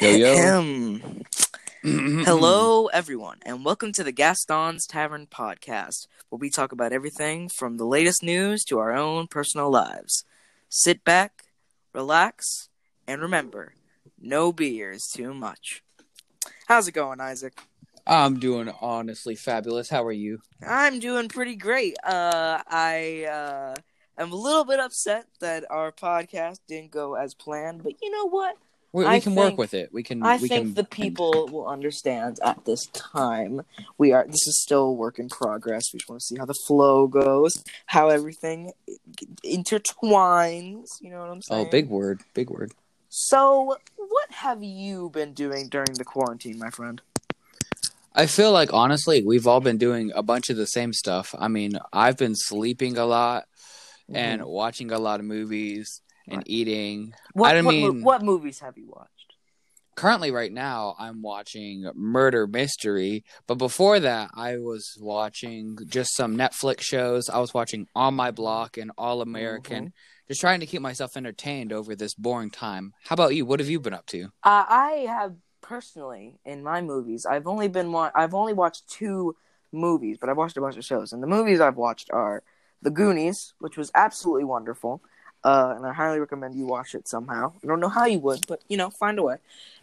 Yo, yo. Hello, everyone, and welcome to the Gaston's Tavern podcast, where we talk about everything from the latest news to our own personal lives. Sit back, relax, and remember no beer is too much. How's it going, Isaac? I'm doing honestly fabulous. How are you? I'm doing pretty great. Uh, I uh, am a little bit upset that our podcast didn't go as planned, but you know what? We, we can work with it. We can. I we think can, the people will understand at this time. We are. This is still a work in progress. We just want to see how the flow goes, how everything intertwines. You know what I'm oh, saying? Oh, big word. Big word. So, what have you been doing during the quarantine, my friend? I feel like honestly, we've all been doing a bunch of the same stuff. I mean, I've been sleeping a lot and mm-hmm. watching a lot of movies and Right. eating. what, I don't what, mean- what movies have you watched? Currently, right now, I'm watching Murder Mystery. But before that, I was watching just some Netflix shows. I was watching On My Block and All American. Mhm. Just trying to keep myself entertained over this boring time. How about you? What have you been up to? Uh, I have personally in my movies. I've only been wa- I've only watched two movies, but I've watched a bunch of shows. And the movies I've watched are The Goonies, which was absolutely wonderful, uh, and I highly recommend you watch it somehow. I don't know how you would, but you know, find a way.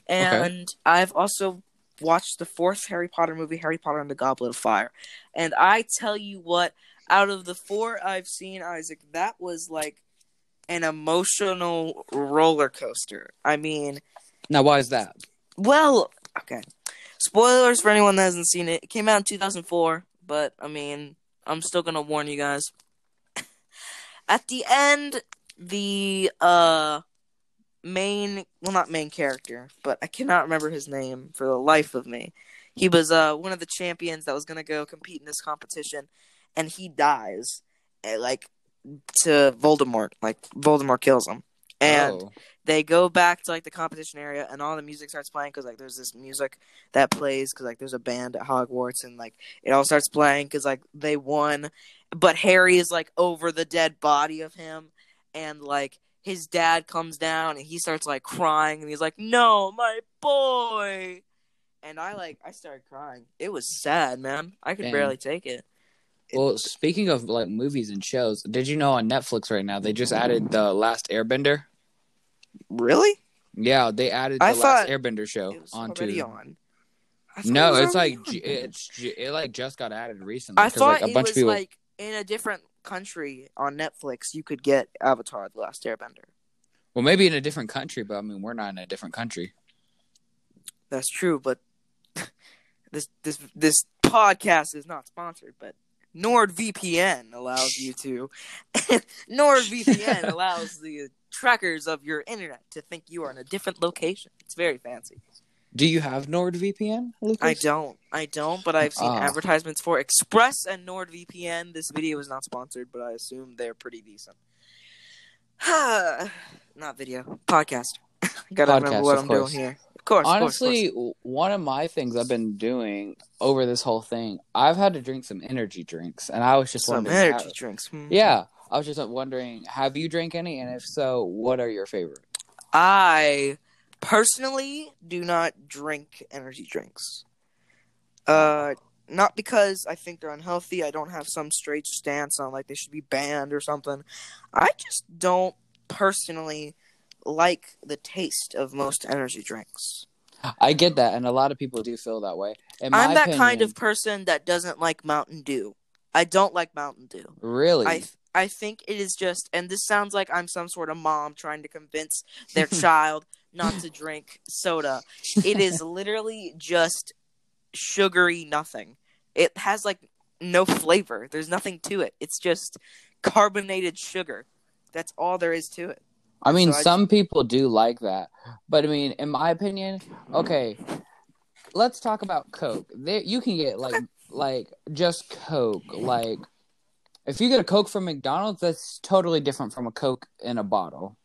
And I've also watched the fourth Harry Potter movie, Harry Potter and the Goblet of Fire. And I tell you what, out of the four I've seen, Isaac, that was like an emotional roller coaster. I mean, Now, why is that? well, okay. Spoilers for anyone that hasn't seen it. It came out in 2004, but I mean, I'm still gonna warn you guys. At the end, the uh main, well, not main character, but I cannot remember his name for the life of me. He was uh one of the champions that was gonna go compete in this competition, and he dies, eh, like to Voldemort. Like Voldemort kills him, and oh. they go back to like the competition area and all the music starts playing because like there's this music that plays because like there's a band at hogwarts and like it all starts playing because like they won but harry is like over the dead body of him and like his dad comes down and he starts like crying and he's like no my boy and i like i started crying it was sad man i could barely take it Well, speaking of like movies and shows, did you know on Netflix right now they just added the Last Airbender? really Yeah, they added the I Last Airbender show it onto. already on it No, it's like on. it's it like just got added recently. I thought like, a it bunch was of people. like in a different country on Netflix you could get Avatar: The Last Airbender. Well, maybe in a different country, but I mean we're not in a different country. That's true, but this this this podcast is not sponsored, but NordVPN allows you to NordVPN allows the trackers of your internet to think you are in a different location. It's very fancy. Do you have NordVPN? Lucas? I don't. I don't, but I've seen Ah. advertisements for Express and NordVPN. This video is not sponsored, but I assume they're pretty decent. not video, podcast. Gotta Podcast, remember what I'm course. doing here. Of course, course, of Honestly, course. one of my things I've been doing over this whole thing, I've had to drink some energy drinks, and I was just some wondering. energy how- drinks. Hmm. yeah, I was just wondering, have you drank any, and if so, what are your favorite? I personally do not drink energy drinks. Uh, not because I think they're unhealthy. I don't have some straight stance on like they should be banned or something. I just don't personally like the taste of most energy drinks. I get that, and a lot of people do feel that way. In I'm that kind of person that doesn't like Mountain Dew. I don't like Mountain Dew. really. I I think it is just, and this sounds like I'm some sort of mom trying to convince their child not to drink soda. It is literally just sugary nothing. It has like no flavor. There's nothing to it. It's just carbonated sugar. That's all there is to it. I mean, So I- some people do like that, but I mean, in my opinion, okay, let's talk about Coke. There, you can get like like just Coke. Like, if you get a Coke from McDonald's, that's totally different from a Coke in a bottle.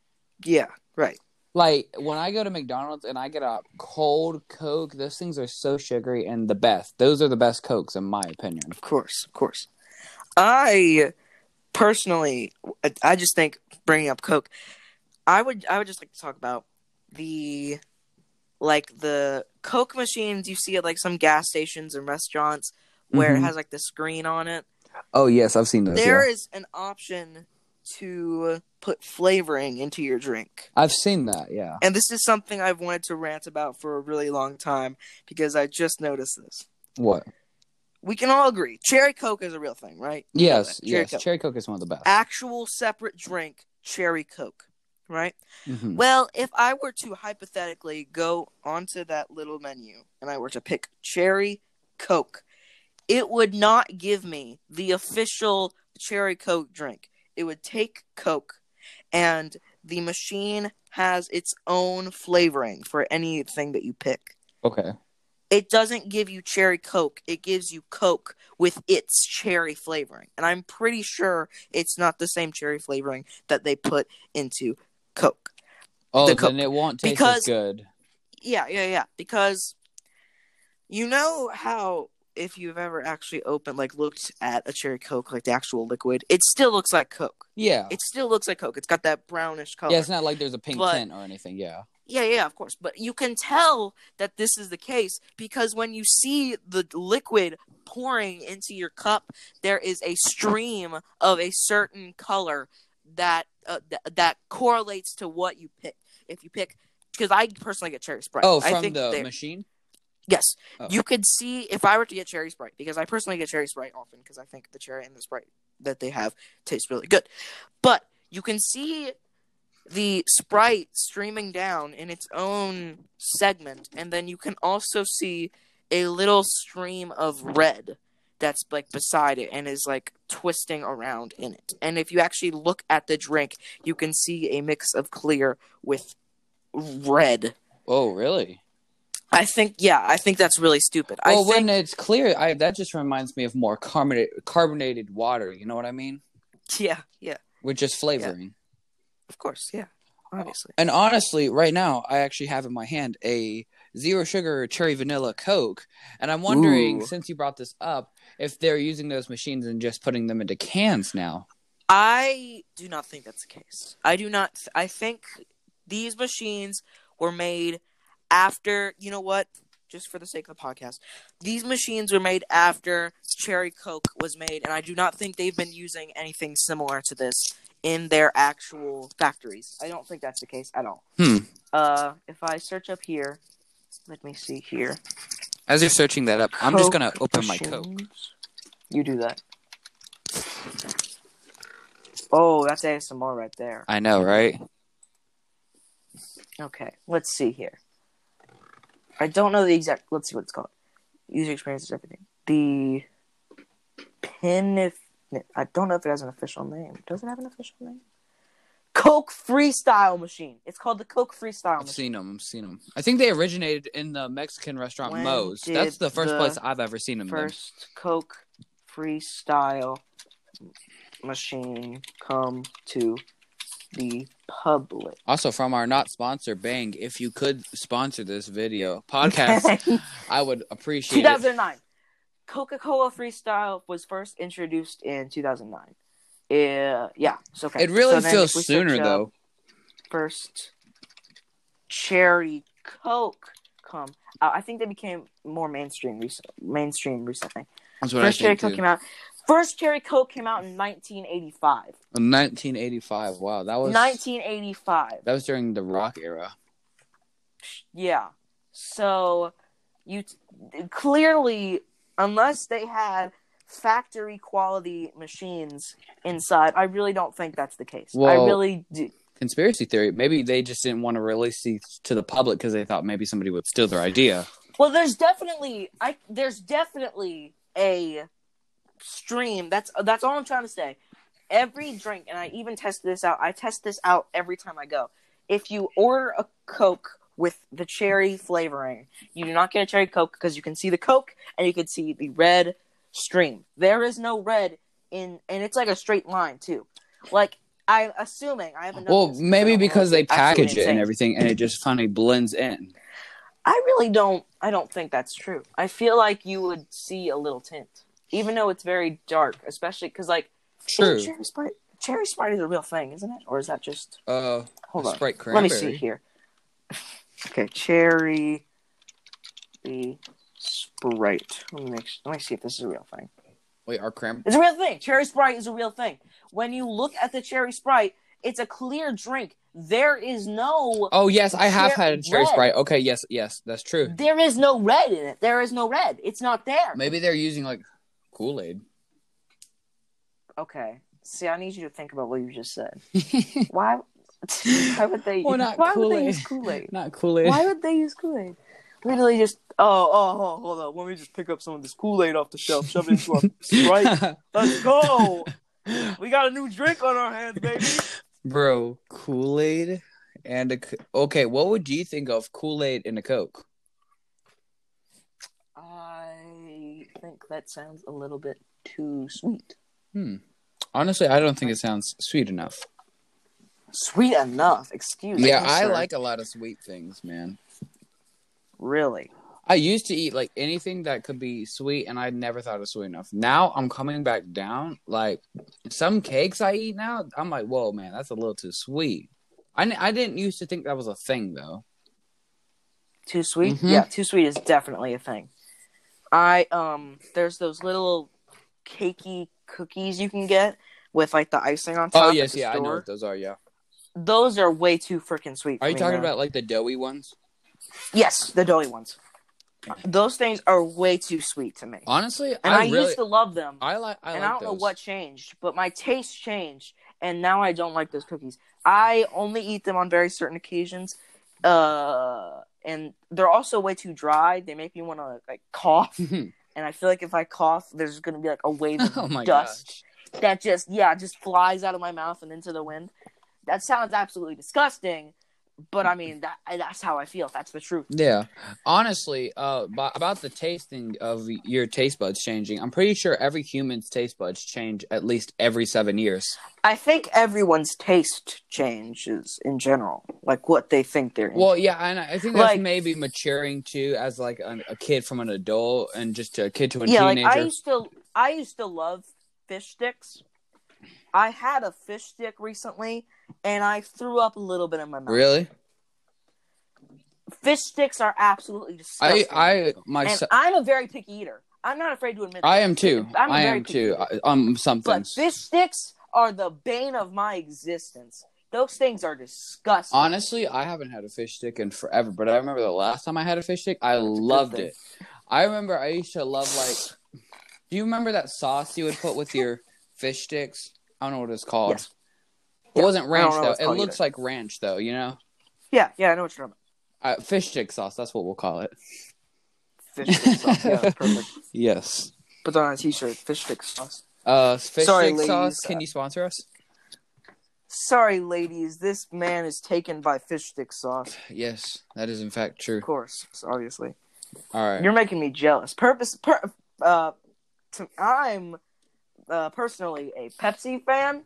Yeah, right. Like when I go to McDonald's and I get a cold Coke, those things are so sugary and the best. Those are the best Cokes, in my opinion. Of course, of course. I personally, I- just think bringing up Coke, I would, I would just like to talk about the like the Coke machines you see at like some gas stations and restaurants where Mhm. it has like the screen on it. Oh yes, I've seen those. There yeah. is an option to put flavoring into your drink. I've seen that. Yeah. And this is something I've wanted to rant about for a really long time because I just noticed this. What? We can all agree, cherry Coke is a real thing, right? Yes. Cherry yes. Coke. Cherry Coke is one of the best. Actual separate drink, cherry Coke, right? Mhm. Well, if I were to hypothetically go onto that little menu and I were to pick cherry Coke, it would not give me the official cherry Coke drink. It would take Coke and the machine has its own flavoring for anything that you pick. Okay. It doesn't give you cherry Coke, it gives you Coke with its cherry flavoring. And I'm pretty sure it's not the same cherry flavoring that they put into Coke. Oh, The then Coke. it won't taste Because- as good. Yeah, yeah, yeah. Because you know how if you've ever actually opened, like, looked at a cherry Coke, like the actual liquid, it still looks like Coke. Yeah. It still looks like Coke. It's got that brownish color. Yeah, it's not like there's a pink But- tint or anything. Yeah. Yeah, yeah, of course. But you can tell that this is the case because when you see the liquid pouring into your cup, there is a stream of a certain color that uh, th- that correlates to what you pick. If you pick, because I personally get cherry sprite. Oh, I from think the machine. Yes, Oh. you could see if I were to get cherry sprite because I personally get cherry sprite often because I think the cherry and the sprite that they have taste really good. But you can see the sprite streaming down in its own segment, and then you can also see a little stream of red that's like beside it and is like twisting around in it. And if you actually look at the drink, you can see a mix of clear with red. Oh, really? I think yeah, I think that's really stupid. I Well, think when it's clear, I that just reminds me of more carbonated carbonated water. You know what I mean? yeah, yeah. With just flavoring. Of course, yeah. Obviously. And honestly, right now, I actually have in my hand a zero sugar cherry vanilla Coke, and I'm wondering, Ooh. since you brought this up, if they're using those machines and just putting them into cans now. I do not think that's the case. I do not I think these machines were made after, you know what? Just for the sake of the podcast. These machines were made after Cherry Coke was made and I do not think they've been using anything similar to this in their actual factories. I don't think that's the case at all. Hmm. Uh if I search up here, let me see here. As you're searching that up, I'm just gonna open my Coke. You do that. Oh, that's ASMR right there. I know, right? Okay, let's see here. I don't know the exact. Let's see what it's called. User experience is everything. The pin. I don't know if it has an official name. Does it have an official name? Coke Freestyle Machine. It's called the Coke Freestyle I've Machine. seen them. I've seen them. I think they originated in the Mexican restaurant When Moe's. That's the first the place I've ever seen them. First Coke Freestyle Machine come to the public. Also, from our not sponsor Bang, if you could sponsor this video podcast, I would appreciate it. 2009. Coca Cola Freestyle was first introduced in 2009. Uh, yeah, so okay. It really So feels if we search sooner though. First, Cherry Coke come. Uh, I think they became more mainstream recent, mainstream recently. That's what First I Cherry Coke came out. First Cherry Coke came out in 1985. 1985. Wow, that was 1985. that was during the rock era. Yeah. So you t- clearly, unless they had factory quality machines inside, I really don't think that's the case. I really do. Conspiracy theory. Maybe they just didn't want to release these to the public because they thought maybe somebody would steal their idea. Well, there's definitely I there's definitely a stream. That's that's all I'm trying to say. Every drink, and I even test this out. I test this out every time I go. If you order a Coke with the cherry flavoring, you do not get a cherry Coke because you can see the Coke and you can see the red stream. There is no red in, and it's like a straight line too. Like I'm assuming I haven't. Well, noticed, 'cause I maybe because they package it and everything, and it just finally blends in. I really don't. I don't think that's true. I feel like you would see a little tint, even though it's very dark, especially because like True. cherry sprite. Cherry sprite is a real thing, isn't it? Or is that just? Uh, Hold on. Sprite Let me see here. Okay, cherry the Sprite. Let me make, let me see if this is a real thing. Wait, our cram. It's a real thing. Cherry Sprite is a real thing. When you look at the cherry Sprite, it's a clear drink. There is no Oh yes, I have Cher- had cherry red. sprite. Okay, yes, yes, that's true. there is no red in it. There is no red. It's not there. Maybe they're using like Kool Aid. Okay. See, I need you to think about what you just said. Why? Why would they? Well, not why would they use Kool Aid? Not Kool Aid. Why would they use Kool Aid? Literally just oh oh hold on. Let me just pick up some of this Kool Aid off the shelf, shove it into our Sprite. Let's go. We got a new drink on our hands, baby. Bro, Kool Aid and a okay. What would you think of Kool Aid and a Coke? I think that sounds a little bit too sweet. Hmm. Honestly, I don't think it sounds sweet enough. Sweet enough, excuse me. Yeah, I sir. like a lot of sweet things, man. Really? I used to eat like anything that could be sweet, and I never thought it was sweet enough. Now I'm coming back down. Like some cakes I eat now, I'm like, whoa, man, that's a little too sweet. I, n- I didn't used to think that was a thing though. Too sweet? Mhm. Yeah, too sweet is definitely a thing. I um there's those little cakey cookies you can get with like the icing on top. Oh yes, yeah, I know what those are. Yeah. Those are way too freaking sweet. Are you talking now. about like the doughy ones? Yes, the doughy ones. Those things are way too sweet to me. Honestly, And I, I, really, used to love them. I like, I and like I don't know what changed, but my taste changed, and now I don't like those cookies. I only eat them on very certain occasions, uh, and they're also way too dry. They make me want to like cough, and I feel like if I cough, there's gonna be like a wave of oh dust that just yeah just flies out of my mouth and into the wind. That sounds absolutely disgusting, but I mean that that's how I feel. That's the truth. Yeah, honestly, uh, bu- about the tasting of your taste buds changing, I'm pretty sure every human's taste buds change at least every seven years. I think everyone's taste changes in general, like what they think they're. Well, yeah, and I think that's Like- maybe maturing too, as like a, a kid from an adult and just a kid to a yeah, like. I used to, I used to love fish sticks. I had a fish stick recently, and I threw up a little bit in my mouth. Really, Fish sticks are absolutely disgusting. I, and myself, I'm a very picky eater. I'm not afraid to admit. I that. am too. I'm I am too. eater. I, um, some But fish sticks are the bane of my existence. Those things are disgusting. Honestly, I haven't had a fish stick in forever, but I remember the last time I had a fish stick, I good loved it. I remember I used to love like. Do you remember that sauce you would put with your fish sticks? I don't know what it's called. Yes. It Yeah, wasn't ranch though. It looks like ranch though. You know, yeah, yeah, I know what you're talking uh, fish stick sauce. That's what we'll call it. Fish stick sauce. Yeah, perfect. Yes. Put that on a t-shirt. Fish stick sauce. Uh, fish Sorry, stick sauce. ladies. Can you sponsor us? Sorry, ladies. This man is taken by fish stick sauce. Yes, that is in fact true. Of course, obviously. All right. You're making me jealous. Purpose. Per, uh, to, I'm uh, personally a Pepsi fan,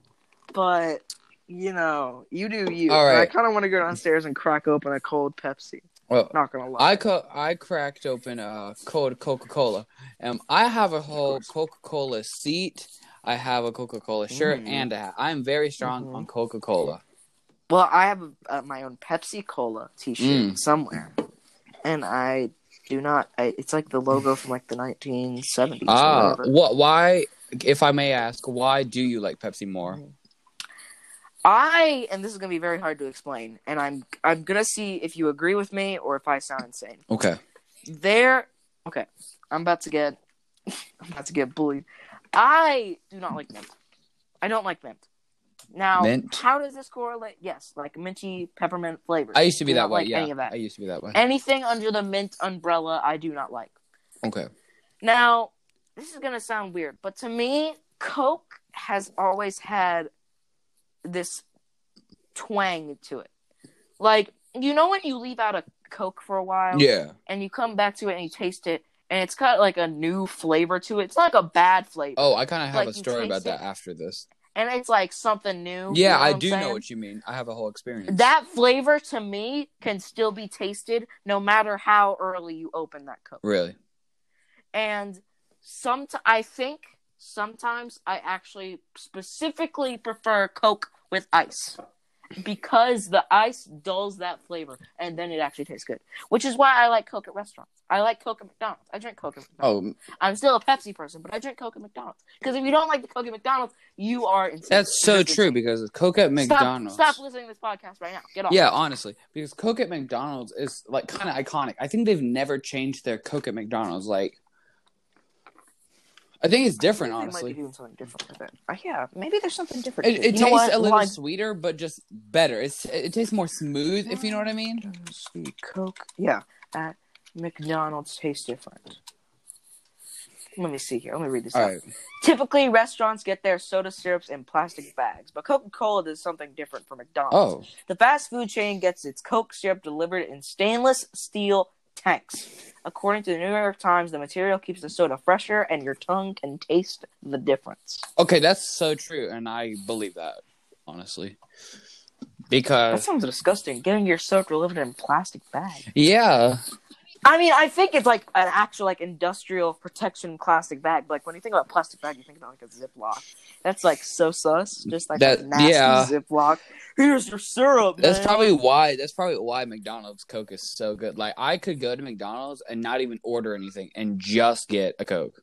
but you know, you do you. All And I kind of want to go downstairs and crack open a cold Pepsi. Well, Not gonna lie. I co- I cracked open a cold Coca Cola. Um, I have a whole Coca Cola seat. I have a Coca Cola shirt Mm. and a hat. I'm very strong Mhm. on Coca Cola. Well, I have uh, my own Pepsi Cola T-shirt Mm. somewhere, and I do not. I, it's like the logo from like the 1970s. or Ah, whatever. what? Why? If I may ask, why do you like Pepsi more? Mm-hmm. I and this is gonna be very hard to explain, and I'm I'm gonna see if you agree with me or if I sound insane. Okay. There, okay, I'm about to get I'm about to get bullied. I do not like mint. I don't like mint. Now, Mint? how does this correlate? Yes, like minty peppermint flavors. I used to be that way. like yeah, any of that. I used to be that way. Anything under the mint umbrella, I do not like. Okay. Now, this is gonna sound weird, but to me, Coke has always had this twang to it. Like, you know when you leave out a Coke for a while Yeah. and you come back to it and you taste it and it's got like a new flavor to it. It's not like a bad flavor. Oh, I kind of have Like, a story about that it. after this. And it's like something new. you Yeah, know I do know what you mean. I have a whole experience. That flavor to me can still be tasted no matter how early you open that Coke. really. and some I think sometimes I actually specifically prefer Coke with ice. because the ice dulls that flavor, and then it actually tastes good. Which is why I like Coke at restaurants. I like Coke at McDonald's. I drink Coke at McDonald's. Oh, I'm still a Pepsi person, but I drink Coke at McDonald's. Because if you don't like the Coke at McDonald's, you are insane. that's so true insane. because Coke at McDonald's. Stop, stop listening to this podcast right now. Get off. Yeah, honestly, because Coke at McDonald's is like kind of iconic. I think they've never changed their Coke at McDonald's. Like, I think it's different, They might be honestly. doing something different with it. Uh, yeah, maybe there's something different. It, it tastes what? a little sweeter, but just better. It's it tastes more smooth, if you know what I mean. see Coke. Yeah, at McDonald's tastes different. Let me see here. Let me read this. All out. right, Typically, restaurants get their soda syrups in plastic bags, but Coca Cola does something different from McDonald's. oh, The fast food chain gets its Coke syrup delivered in stainless steel tanks. According to the New York Times, the material keeps the soda fresher, and your tongue can taste the difference. okay, that's so true, and I believe that honestly, Because. That sounds disgusting. Getting your soda delivered in plastic bags. yeah, I mean, I think it's like an actual like industrial protection plastic bag. Like when you think about plastic bag, you think about like a Ziploc. That's like so sus. Just like That- a nasty yeah. Ziploc. Here's your syrup. that's man. probably why. That's probably why McDonald's Coke is so good. Like, I could go to McDonald's and not even order anything and just get a Coke.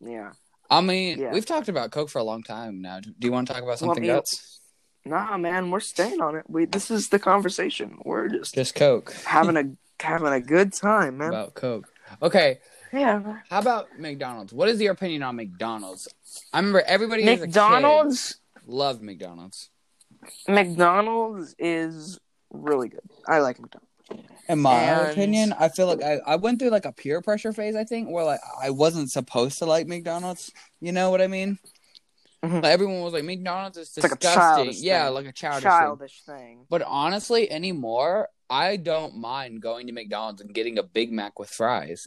yeah. I mean, Yeah. we've talked about Coke for a long time now. Do you want to talk about Well, something you- else? Nah, man, we're staying on it. We this is the conversation. We're just Just Coke. having a having a good time, man. about Coke. Okay, yeah. how about McDonald's? What is your opinion on McDonald's? I remember everybody as a kid McDonald's loved McDonald's. McDonald's is really good. I like McDonald's. In my And- opinion, I feel like I, I went through like a peer pressure phase. I think where like I wasn't supposed to like McDonald's. You know what I mean? Mhm. Like everyone was like McDonald's is like disgusting. childish yeah, thing. like a childish, thing. Childish thing. But honestly, anymore, I don't mind going to McDonald's and getting a Big Mac with fries.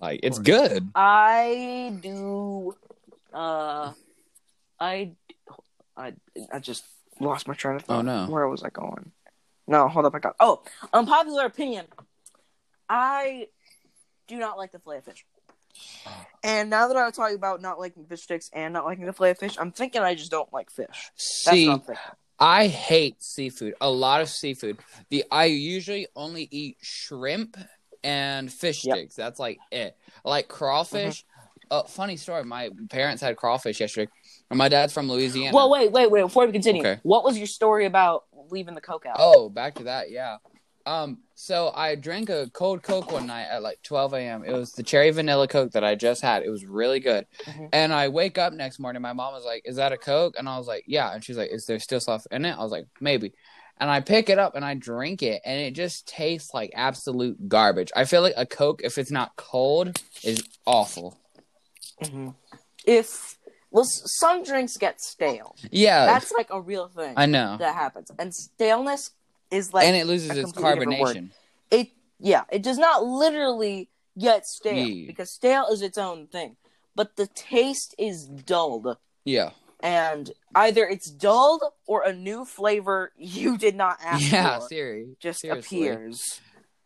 Like it's good. I do. Uh, I, I, I just lost my train of thought. Oh, no. Where was I going? No, hold up. I got. Oh, unpopular opinion. I do not like the fillet of fish. And now that I'm talking about not liking fish sticks and not liking the fillet of fish, I'm thinking I just don't like fish. That's See, what I'm thinking. I hate seafood. A lot of seafood. The I usually only eat shrimp and fish Yep. sticks. That's like it. Like crawfish. Uh, funny story. My parents had crawfish yesterday. And my dad's from Louisiana. Well, wait, wait, wait. Before we continue, Okay. what was your story about leaving the Coke out? Oh, back to that. Yeah. Um. So I drank a cold Coke one night at like 12 a.m. It was the cherry vanilla Coke that I just had. It was really good. Mhm. And I wake up next morning. My mom was like, "Is that a Coke?" And I was like, "Yeah." And she's like, "Is there still stuff in it?" I was like, "Maybe." And I pick it up and I drink it, and it just tastes like absolute garbage. I feel like a Coke, if it's not cold, is awful. hmm If well, some drinks get stale. Yeah, That's like a real thing I know. that happens, and staleness is like and it loses its completely different word. carbonation. it. Yeah, it does not literally get stale Yeah. because stale is its own thing, but the taste is dulled, Yeah. and either it's dulled or a new flavor you did not ask Yeah, for Siri. just seriously. appears.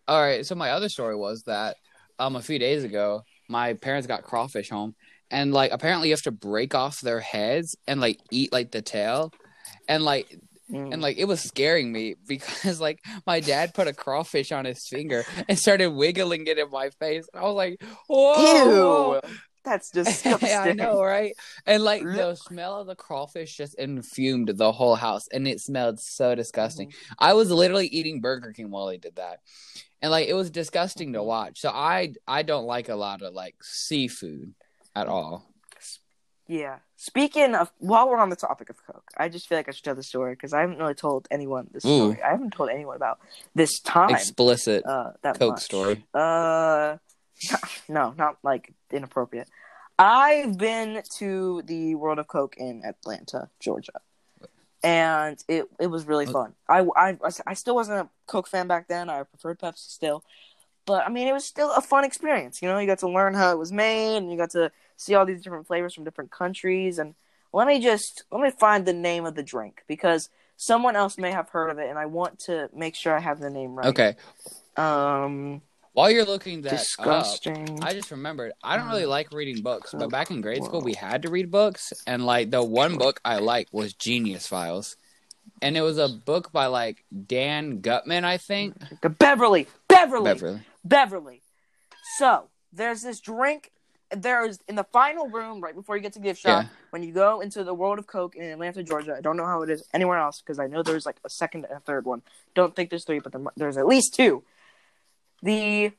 All right. So my other story was that um a few days ago, my parents got crawfish home, and like apparently you have to break off their heads and like eat like the tail, and like Mm. and like it was scaring me because like my dad put a crawfish on his finger and started wiggling it in my face. And I was like, whoa. Ew, that's disgusting. I know, right? And like the smell of the crawfish just infumed the whole house, and it smelled so disgusting. I was literally eating Burger King while he did that, and like it was disgusting to watch. So I I don't like a lot of like seafood at all. Yeah. Speaking of, while we're on the topic of Coke, I just feel like I should tell the story because I haven't really told anyone this Ooh. story. I haven't told anyone about this time. Explicit uh, that Coke much. story. Uh, no, not like inappropriate. I've been to the World of Coke in Atlanta, Georgia, and it it was really Uh, fun. I, I I still wasn't a Coke fan back then. I preferred Pepsi still, but I mean, it was still a fun experience. You know, you got to learn how it was made, and you got to see all these different flavors from different countries. And let me just let me find the name of the drink because someone else may have heard of it, and I want to make sure I have the name right. Okay, Um, while you're looking that up, disgusting. I just remembered I don't really like reading books, but back in grade school we had to read books, and like the one book I liked was Genius Files, and it was a book by like Dan Gutman, I think. Beverly, Beverly, Beverly. Beverly. So there's this drink. There's in the final room right before you get to gift shop. Yeah. When you go into the World of Coke in Atlanta, Georgia. I don't know how it is anywhere else because I know there's like a second and a third one. Don't think there's three, but there, there's at least two. The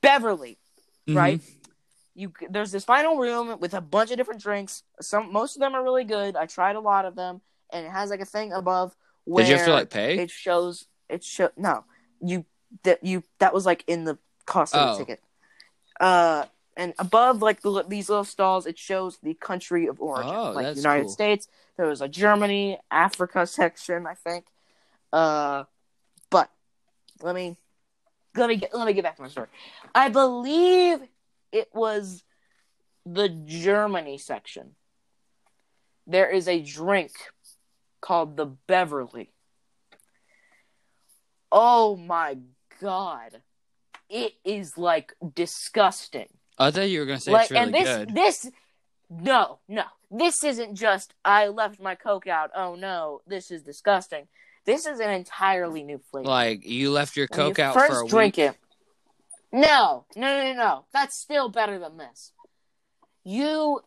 Beverly, Mhm. right? You there's this final room with a bunch of different drinks. Some most of them are really good. I tried a lot of them, and it has like a thing above where Did you have to like pay? it shows it show no you that you that was like in the cost of Oh. the ticket uh and above like the, these little stalls it shows the country of origin. Oh, like united cool. states there was a germany africa section i think. Uh but let me let me get let me get back to my story. I believe it was the germany section. There is a drink called the beverly. Oh my god. It is like disgusting I thought you were gonna say like it's really and this good. this no no this isn't just i left my coke out oh no this is disgusting this is an entirely new flavor Like you left your When you Coke out first for a drink week. it no no no no no that's still better than this you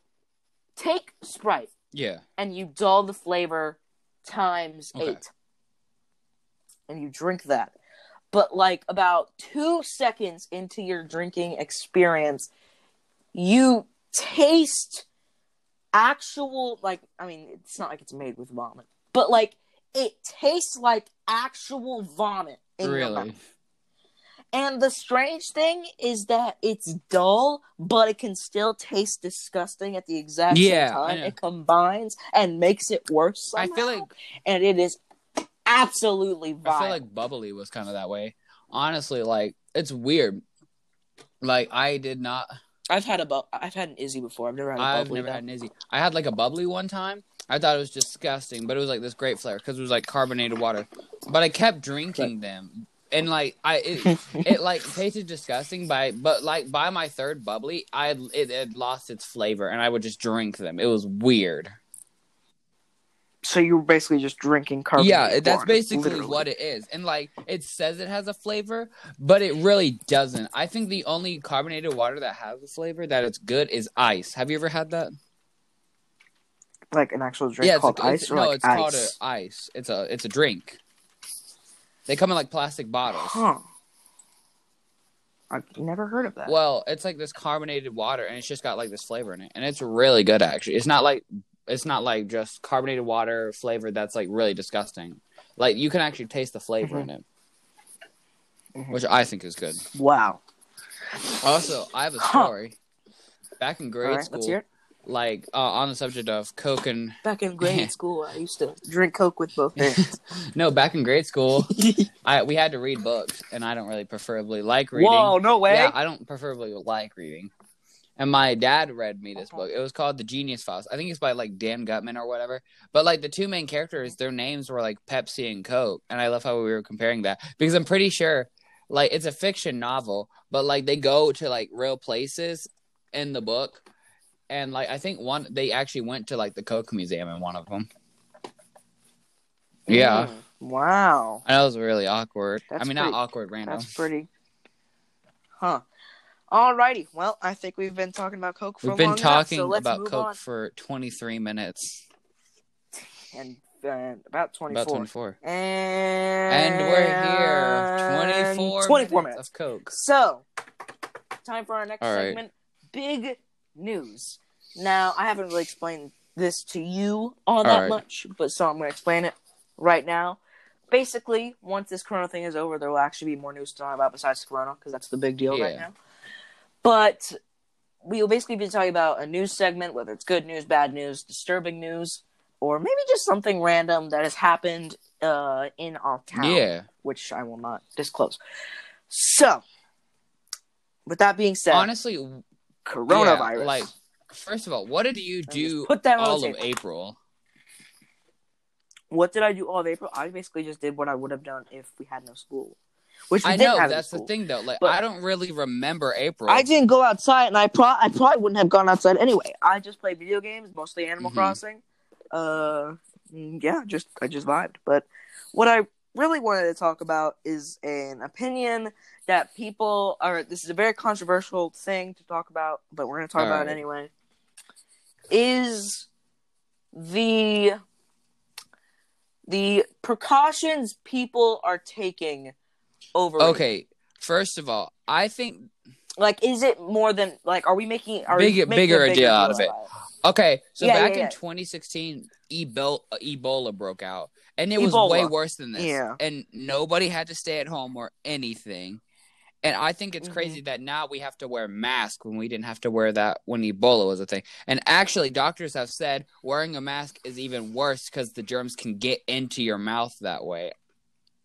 take sprite Yeah. and you dull the flavor times Okay. eight and you drink that but like about two seconds into your drinking experience you taste actual like i mean it's not like it's made with vomit but like it tastes like actual vomit in your mouth. Really? And the strange thing is that it's dull, but it can still taste disgusting at the exact Yeah, same time. It combines and makes it worse. I feel like and it is absolutely vile. I feel like bubbly was kind of that way. Honestly, like it's weird. Like I did not. I've had a bu- I've had an Izze before. I've never had a I've bubbly. never though. had an Izze. I had like a bubbly one time. I thought it was disgusting, but it was like this great flavor because it was like carbonated water. But I kept drinking them, and like I, it, it like tasted disgusting. By but like by my third bubbly, I had, it had lost its flavor, and I would just drink them. It was weird. So you're basically just drinking carbonated water. yeah, that's water, basically literally. what it is. And like it says it has a flavor, but it really doesn't. I think the only carbonated water that has a flavor that it's good is ice. Have you ever had that? like an actual drink yeah, called a, ice it's, or no, like it's ice. called a ice. It's a it's a drink. They come in like plastic bottles. Huh. I've never heard of that. Well, it's like this carbonated water, and it's just got like this flavor in it, and it's really good actually. It's not like it's not like just carbonated water flavor that's like really disgusting. Like you can actually taste the flavor in it, Mhm. which I think is good. wow. Also, I have a Huh. story. Back in grade right, school, let's hear it. like uh, on the subject of Coke and Back in grade school, I used to drink Coke with both hands. no, back in grade school, I we had to read books, and I don't really preferably like reading. Whoa, no way. Yeah, I don't preferably like reading. And my dad read me this book. It was called The Genius Files. I think it's by like Dan Gutman or whatever. But like the two main characters, their names were like Pepsi and Coke. And I love how we were comparing that because I'm pretty sure like it's a fiction novel, but like they go to like real places in the book. And like I think one they actually went to like the Coke Museum in one of them. Yeah. Mm, wow. It was really awkward. I mean, pretty- not awkward, random. That's pretty. Huh. Alrighty. Well, I think we've been talking about Coke for. We've been long enough, talking so about Coke on. for 23 minutes. and uh, about 24. About 24. And, And we're here. 24, 24 minutes, minutes. of Coke. So, time for our next All right. segment big news. Now, I haven't really explained this to you all that right. much, but so I'm going to explain it right now. Basically, once this Corona thing is over, there will actually be more news to talk about besides Corona because that's the big deal right now. But we will basically be talking about a news segment, whether it's good news, bad news, disturbing news, or maybe just something random that has happened uh, in our town Yeah. which I will not disclose. So, with that being said, Honestly, coronavirus. yeah, like, first of all, what did you do put that all of table. April? what did I do all of April? I basically just did what I would have done if we had no school. Which I know that's the thing though. Like But- I don't really remember April. I didn't go outside, and I pro- I probably wouldn't have gone outside anyway. I just played video games, mostly Animal Mhm. Crossing. Uh, mm, yeah, just I just vibed. But what I really wanted to talk about is an opinion that people are. This is a very controversial thing to talk about, but we're going to talk All about it anyway. Is the the precautions people are taking over? Okay, first of all, I think like is it more than like are we making are Big- we making bigger a a bigger deal out of it. Okay, so Yeah, back yeah, yeah. in 2016, Ebola, Ebola broke out, and it was way worse than this. Yeah. and nobody had to stay at home or anything. And I think it's crazy mm-hmm. that now we have to wear masks when we didn't have to wear that when Ebola was a thing. And actually, doctors have said wearing a mask is even worse because the germs can get into your mouth that way.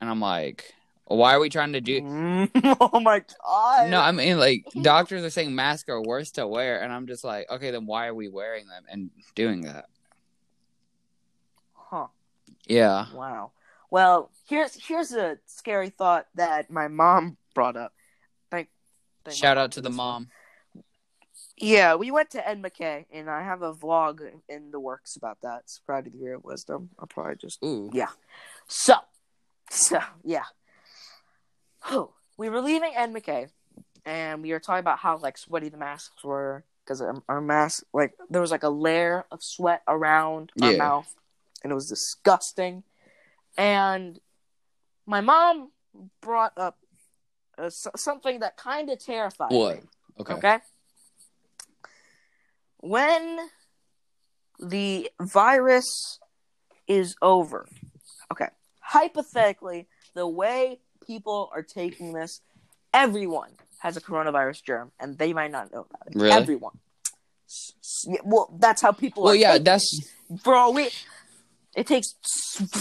And I'm like, why are we trying to do? Mm, oh my god! No, I mean like doctors are saying masks are worse to wear, and I'm just like, okay, then why are we wearing them and doing that? huh? Yeah. Wow. Well, here's here's a scary thought that my mom brought up. Thank, thank Shout out to the this one. mom. Yeah, we went to Ed McKay, and I have a vlog in the works about that. Subscribe to the year of Wisdom. I'll probably just Ooh. so, so yeah. Whew. we were leaving Ed McKay, and we were talking about how like sweaty the masks were because our, our mask like there was like a layer of sweat around our Yeah. mouth, and it was disgusting. And my mom brought up uh, something that kind of terrified What? me. Okay. Okay. When the virus is over, okay, hypothetically, the way people are taking this, everyone has a coronavirus germ, and they might not know about it. Really? Everyone. S- s- yeah, well, that's how people Well, yeah, that's it. for a week. It takes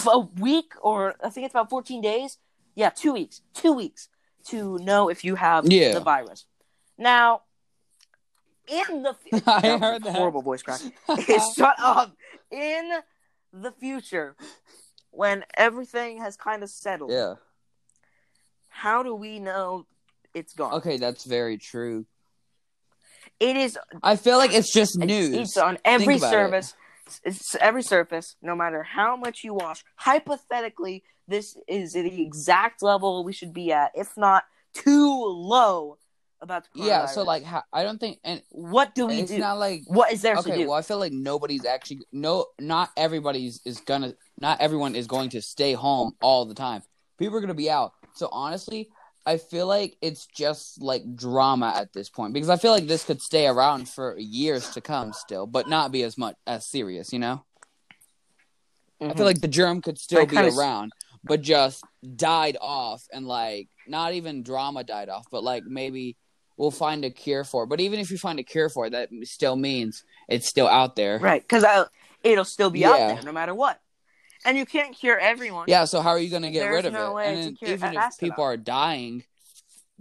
a week, or I think it's about fourteen days. Yeah, two weeks. Two weeks to know if you have Yeah. the virus. Now, in the fu- I That was a heard that. horrible voice crack. Shut up. In the future, when everything has kind of settled, yeah. How do we know it's gone? Okay, that's very true. It is I feel like it's just news. It's on every service. It's every surface, no matter how much you wash. Hypothetically, this is the exact level we should be at, if not too low. About the yeah, so like how, I don't think and what do we it's do? It's not like what is there to okay, do? well I feel like nobody's actually no not everybody's is gonna not everyone is going to stay home all the time. People are gonna be out. So honestly, I feel like it's just like drama at this point because I feel like this could stay around for years to come still, but not be as much as serious, you know? I Mhm. feel like the germ could still I be s- around, but just died off and like not even drama died off, but like maybe we'll find a cure for it. But even if you find a cure for it, that still means it's still out there. right, because it'll still be out there no matter what, and you can't cure everyone. Yeah, so how are you going to get There's rid of no it? way And to then cure- even it if has people are dying,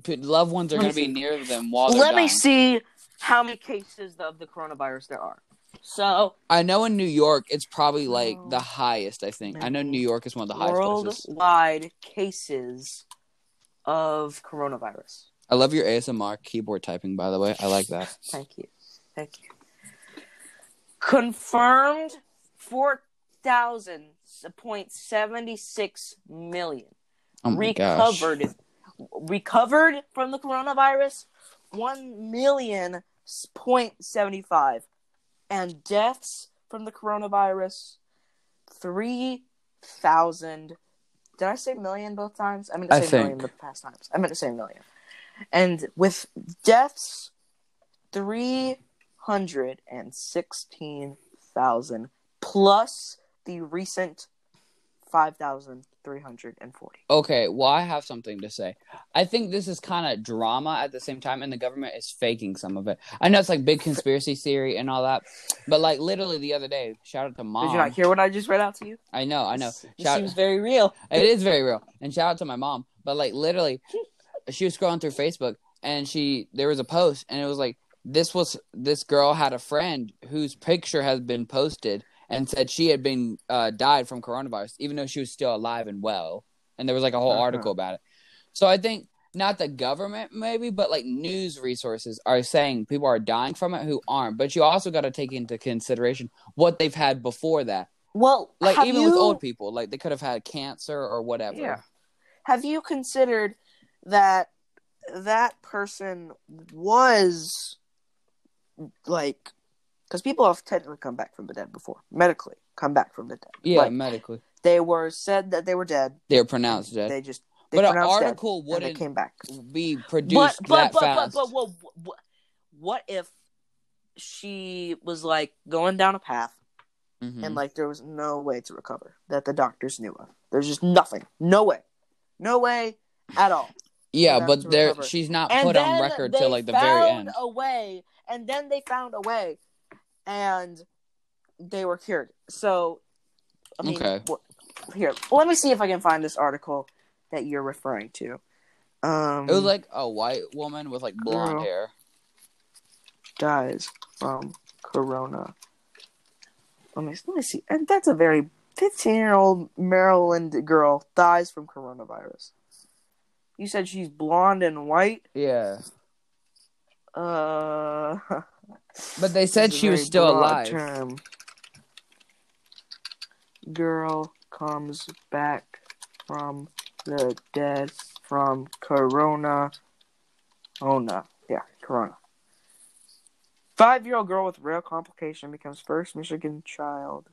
loved ones are going to be near them while they're Let me see how many cases of the coronavirus there are. So I know in New York it's probably like the highest. I think I know New York is one of the highest places. worldwide cases of coronavirus. I love your ASMR keyboard typing, by the way. I like that. Thank you. Thank you. Confirmed 4,000.76 million. Oh my gosh. recovered recovered from the coronavirus 1 million point 75 and deaths from the coronavirus 3000 did i say million both times i meant to I say million think. the past times i meant to say million and with deaths 316,000 plus the recent 5,340 Okay, well, I have something to say. I think this is kind of drama at the same time, and the government is faking some of it. I know it's like big conspiracy theory and all that, but like literally the other day, shout out to mom. Did you not hear what I just read out to you? I know, I know. This, this Shout- seems very real. it is very real, and shout out to my mom. But like literally, she was scrolling through Facebook, and she there was a post, and it was like this was this girl had a friend whose picture has been posted and said she had been uh, died from coronavirus, even though she was still alive and well. And there was like a whole Uh-huh. article about it. So I think not the government maybe, but like news resources are saying people are dying from it who aren't. But you also got to take into consideration what they've had before that. Well, Like even you, with old people, like they could have had cancer or whatever. Yeah. have you considered that that person was like because people have technically come back from the dead before medically come back from the dead Yeah, Like, medically. they were said that they were dead They were pronounced dead. they just they but an pronounced dead, article wouldn't came back be produced but that but, but fast. but what, what what if she was like going down a path Mhm. and like there was no way to recover that the doctors knew of there's just nothing no way no way at all yeah, but there recover. she's not and put on record till like the very end. a way and then they found a way and they were cured. So i mean Okay. wh- here let me see if i can find this article that you're referring to. Um It was like a white woman with like blonde hair. dies from corona. Let me let me see. And that's a very 15 year old maryland girl dies from coronavirus. You said she's blonde and white? Yeah. uh But they said This is a she was still alive. term. Girl comes back from the dead from Corona. Oh no, yeah, Corona. Five-year-old girl with rare complication becomes first Michigan child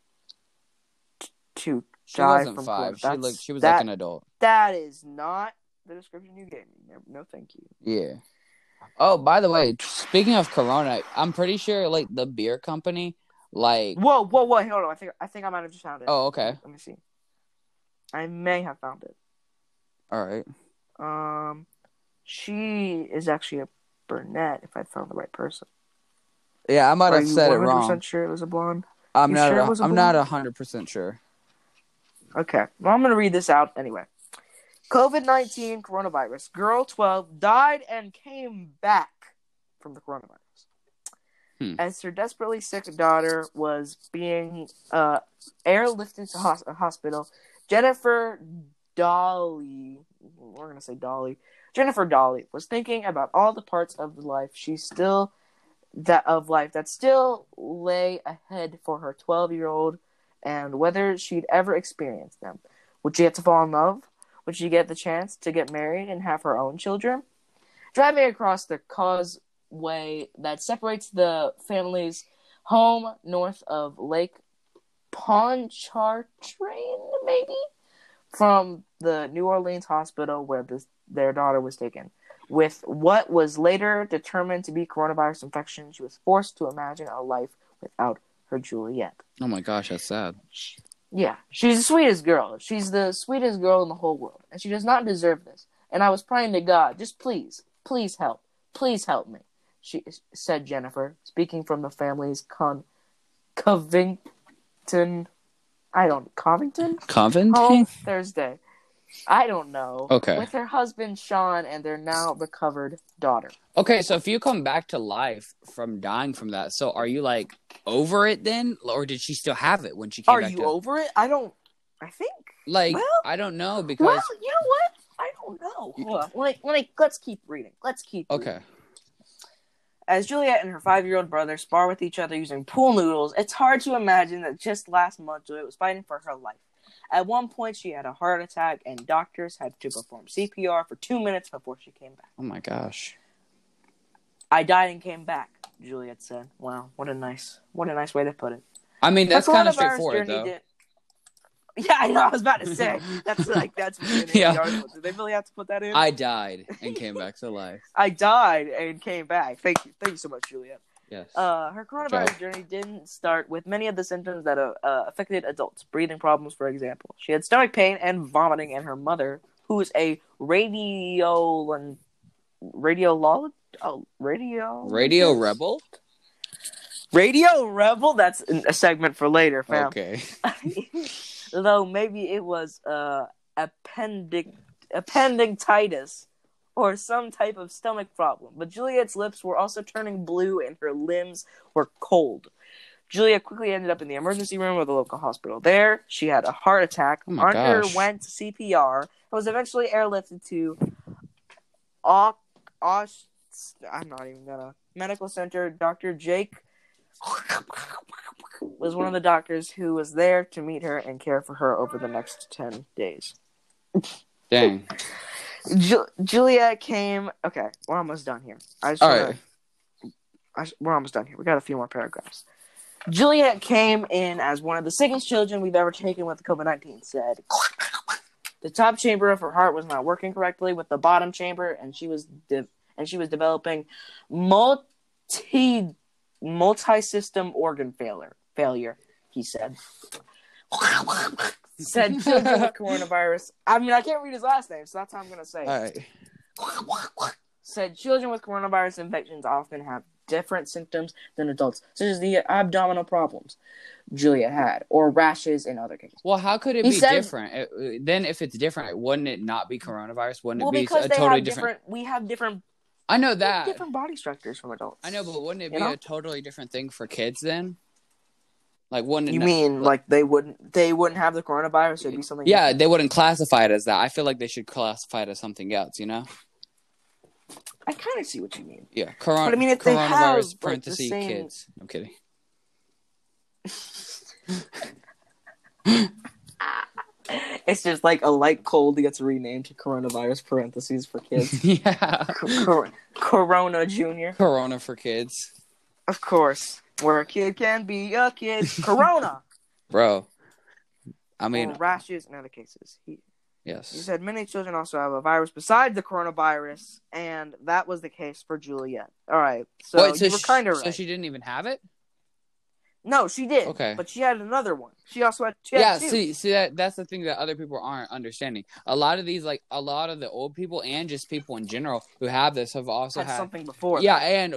t- to She die wasn't from five. She looked she was that, like an adult. That is not the description you gave me. No thank you. Yeah. Oh, by the way, speaking of Corona, I'm pretty sure like the beer company, like Whoa, whoa, whoa! Hold on. I think I think I might have just found it. oh okay, Let me see. I may have found it. all right. Um, she is actually a brunette. If I found the right person, Yeah, I might are have said it 100% wrong. sure it was a blonde? I'm you not. sure it a- was a I'm not blonde? hundred percent sure. Okay, well, I'm gonna read this out anyway. COVID nineteen coronavirus. Girl twelve died and came back from the coronavirus. Hmm. As her desperately sick daughter was being uh, airlifted to hos- a hospital, Jennifer Dolly, we're gonna say Dolly, Jennifer Dolly was thinking about all the parts of life she still that of life that still lay ahead for her 12 year old and whether she'd ever experience them. Would she get to fall in love? Would she get the chance to get married and have her own children? Driving across the causeway that separates the family's home north of Lake Pontchartrain, maybe, from the New Orleans hospital where this, their daughter was taken. With what was later determined to be coronavirus infection, she was forced to imagine a life without her Juliet. Oh my gosh, that's sad. Yeah, she's the sweetest girl. She's the sweetest girl in the whole world, and she does not deserve this. And I was praying to God, just please, please help, please help me. She said, Jennifer, speaking from the family's con Covington. I don't Covington Covington. home Thursday. I don't know. Okay. With her husband Sean and their now recovered daughter. Okay, so if you come back to life from dying from that, so are you like over it then, or did she still have it when she came Are you to over it? I don't. I think. like? Well- I don't know because Well, you know what? I don't know. Hold on. Let me, let me, let's keep reading. Let's keep. reading. okay, As Juliet and her five-year-old brother spar with each other using pool noodles, it's hard to imagine that just last month Juliet was fighting for her life. At one point, she had a heart attack, and doctors had to perform CPR for two minutes before she came back. oh my gosh, I died and came back, Juliet said. Wow, what a nice, what a nice way to put it. I mean that's kind of straightforward though. did- Yeah, I know. I was about to say that's like that's Yeah. the. Did they really have to put that in? I died and came back to life. I died and came back. Thank you, thank you so much, Juliet. Yes. Uh, her coronavirus job. journey didn't start with many of the symptoms that uh, uh, affected adults. Breathing problems, for example. She had stomach pain and vomiting, and her mother, who is a radio radio oh, radio Radio Rebel. radio rebel. That's a segment for later, fam. Okay. Though maybe it was uh, appendic appendicitis or some type of stomach problem. But Juliet's lips were also turning blue and her limbs were cold. Juliet quickly ended up in the emergency room of the local hospital. There, she had a heart attack, Oh my gosh. underwent CPR, and was eventually airlifted to Osh, I'm not even gonna medical center. Dr. Jake was one of the doctors who was there to meet her and care for her over the next 10 days. Dang. Ju- Juliet came. Okay, we're almost done here. I just All wanna, right. I we're almost done here. We got a few more paragraphs. Juliet came in as one of the sickest children we've ever taken with COVID 19, said. The top chamber of her heart was not working correctly with the bottom chamber, and she was de- and she was developing multi multi system organ failure. Failure, he said. Said children with coronavirus. I mean, I can't read his last name, so that's how I'm gonna say. it All right. said children with coronavirus infections often have different symptoms than adults, such as the abdominal problems Juliet had, or rashes in other cases. Well, how could it He be said- different? It- then, if it's different, wouldn't it not be coronavirus? Wouldn't Well, it be because a they totally have different... different, we have different, I know that. different body structures from adults. I know, but wouldn't it You be know? a totally different thing for kids then? Like, wouldn't You mean like they wouldn't they wouldn't have the coronavirus? It'd be something. Yeah, different? they wouldn't classify it as that. I feel like they should classify it as something else. You know? I kind of see what you mean. Yeah. Corona, But I mean, if they have, coronavirus like, the same- kids. I'm kidding. It's just like a light cold gets renamed to coronavirus parentheses for kids. yeah. Cor- Corona Junior, Corona for kids, of course, where a kid can be a kid. Corona. bro. I mean, or rashes in other cases. He, he yes. said many children also have a virus besides the coronavirus, and that was the case for Juliet. All right, so Wait, so you were kind of right. So she didn't even have it? No, she did. Okay. but she had another one. She also had. She had yeah see see that that's the thing that other people aren't understanding a lot of these like a lot of the old people and just people in general who have this have also had had something before. yeah and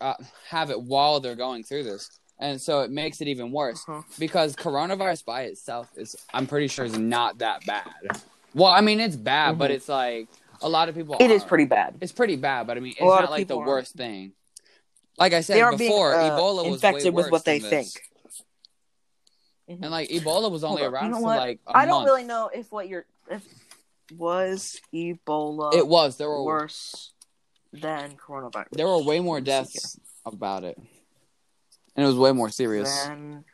uh, have it while they're going through this and so it makes it even worse Uh-huh. because coronavirus by itself is i'm pretty sure is not that bad well i mean it's bad but Mhm. it's like a lot of people It is are- pretty bad. it's pretty bad but i mean it's not like the people worst thing like i said They aren't being before uh, ebola was infected way with worse what they than think. this. and like ebola was only Hold around You know for what? like I I don't really know if what you're if was Ebola It was. There were worse than coronavirus. there were way more Let me see deaths about it, and it was way more serious. than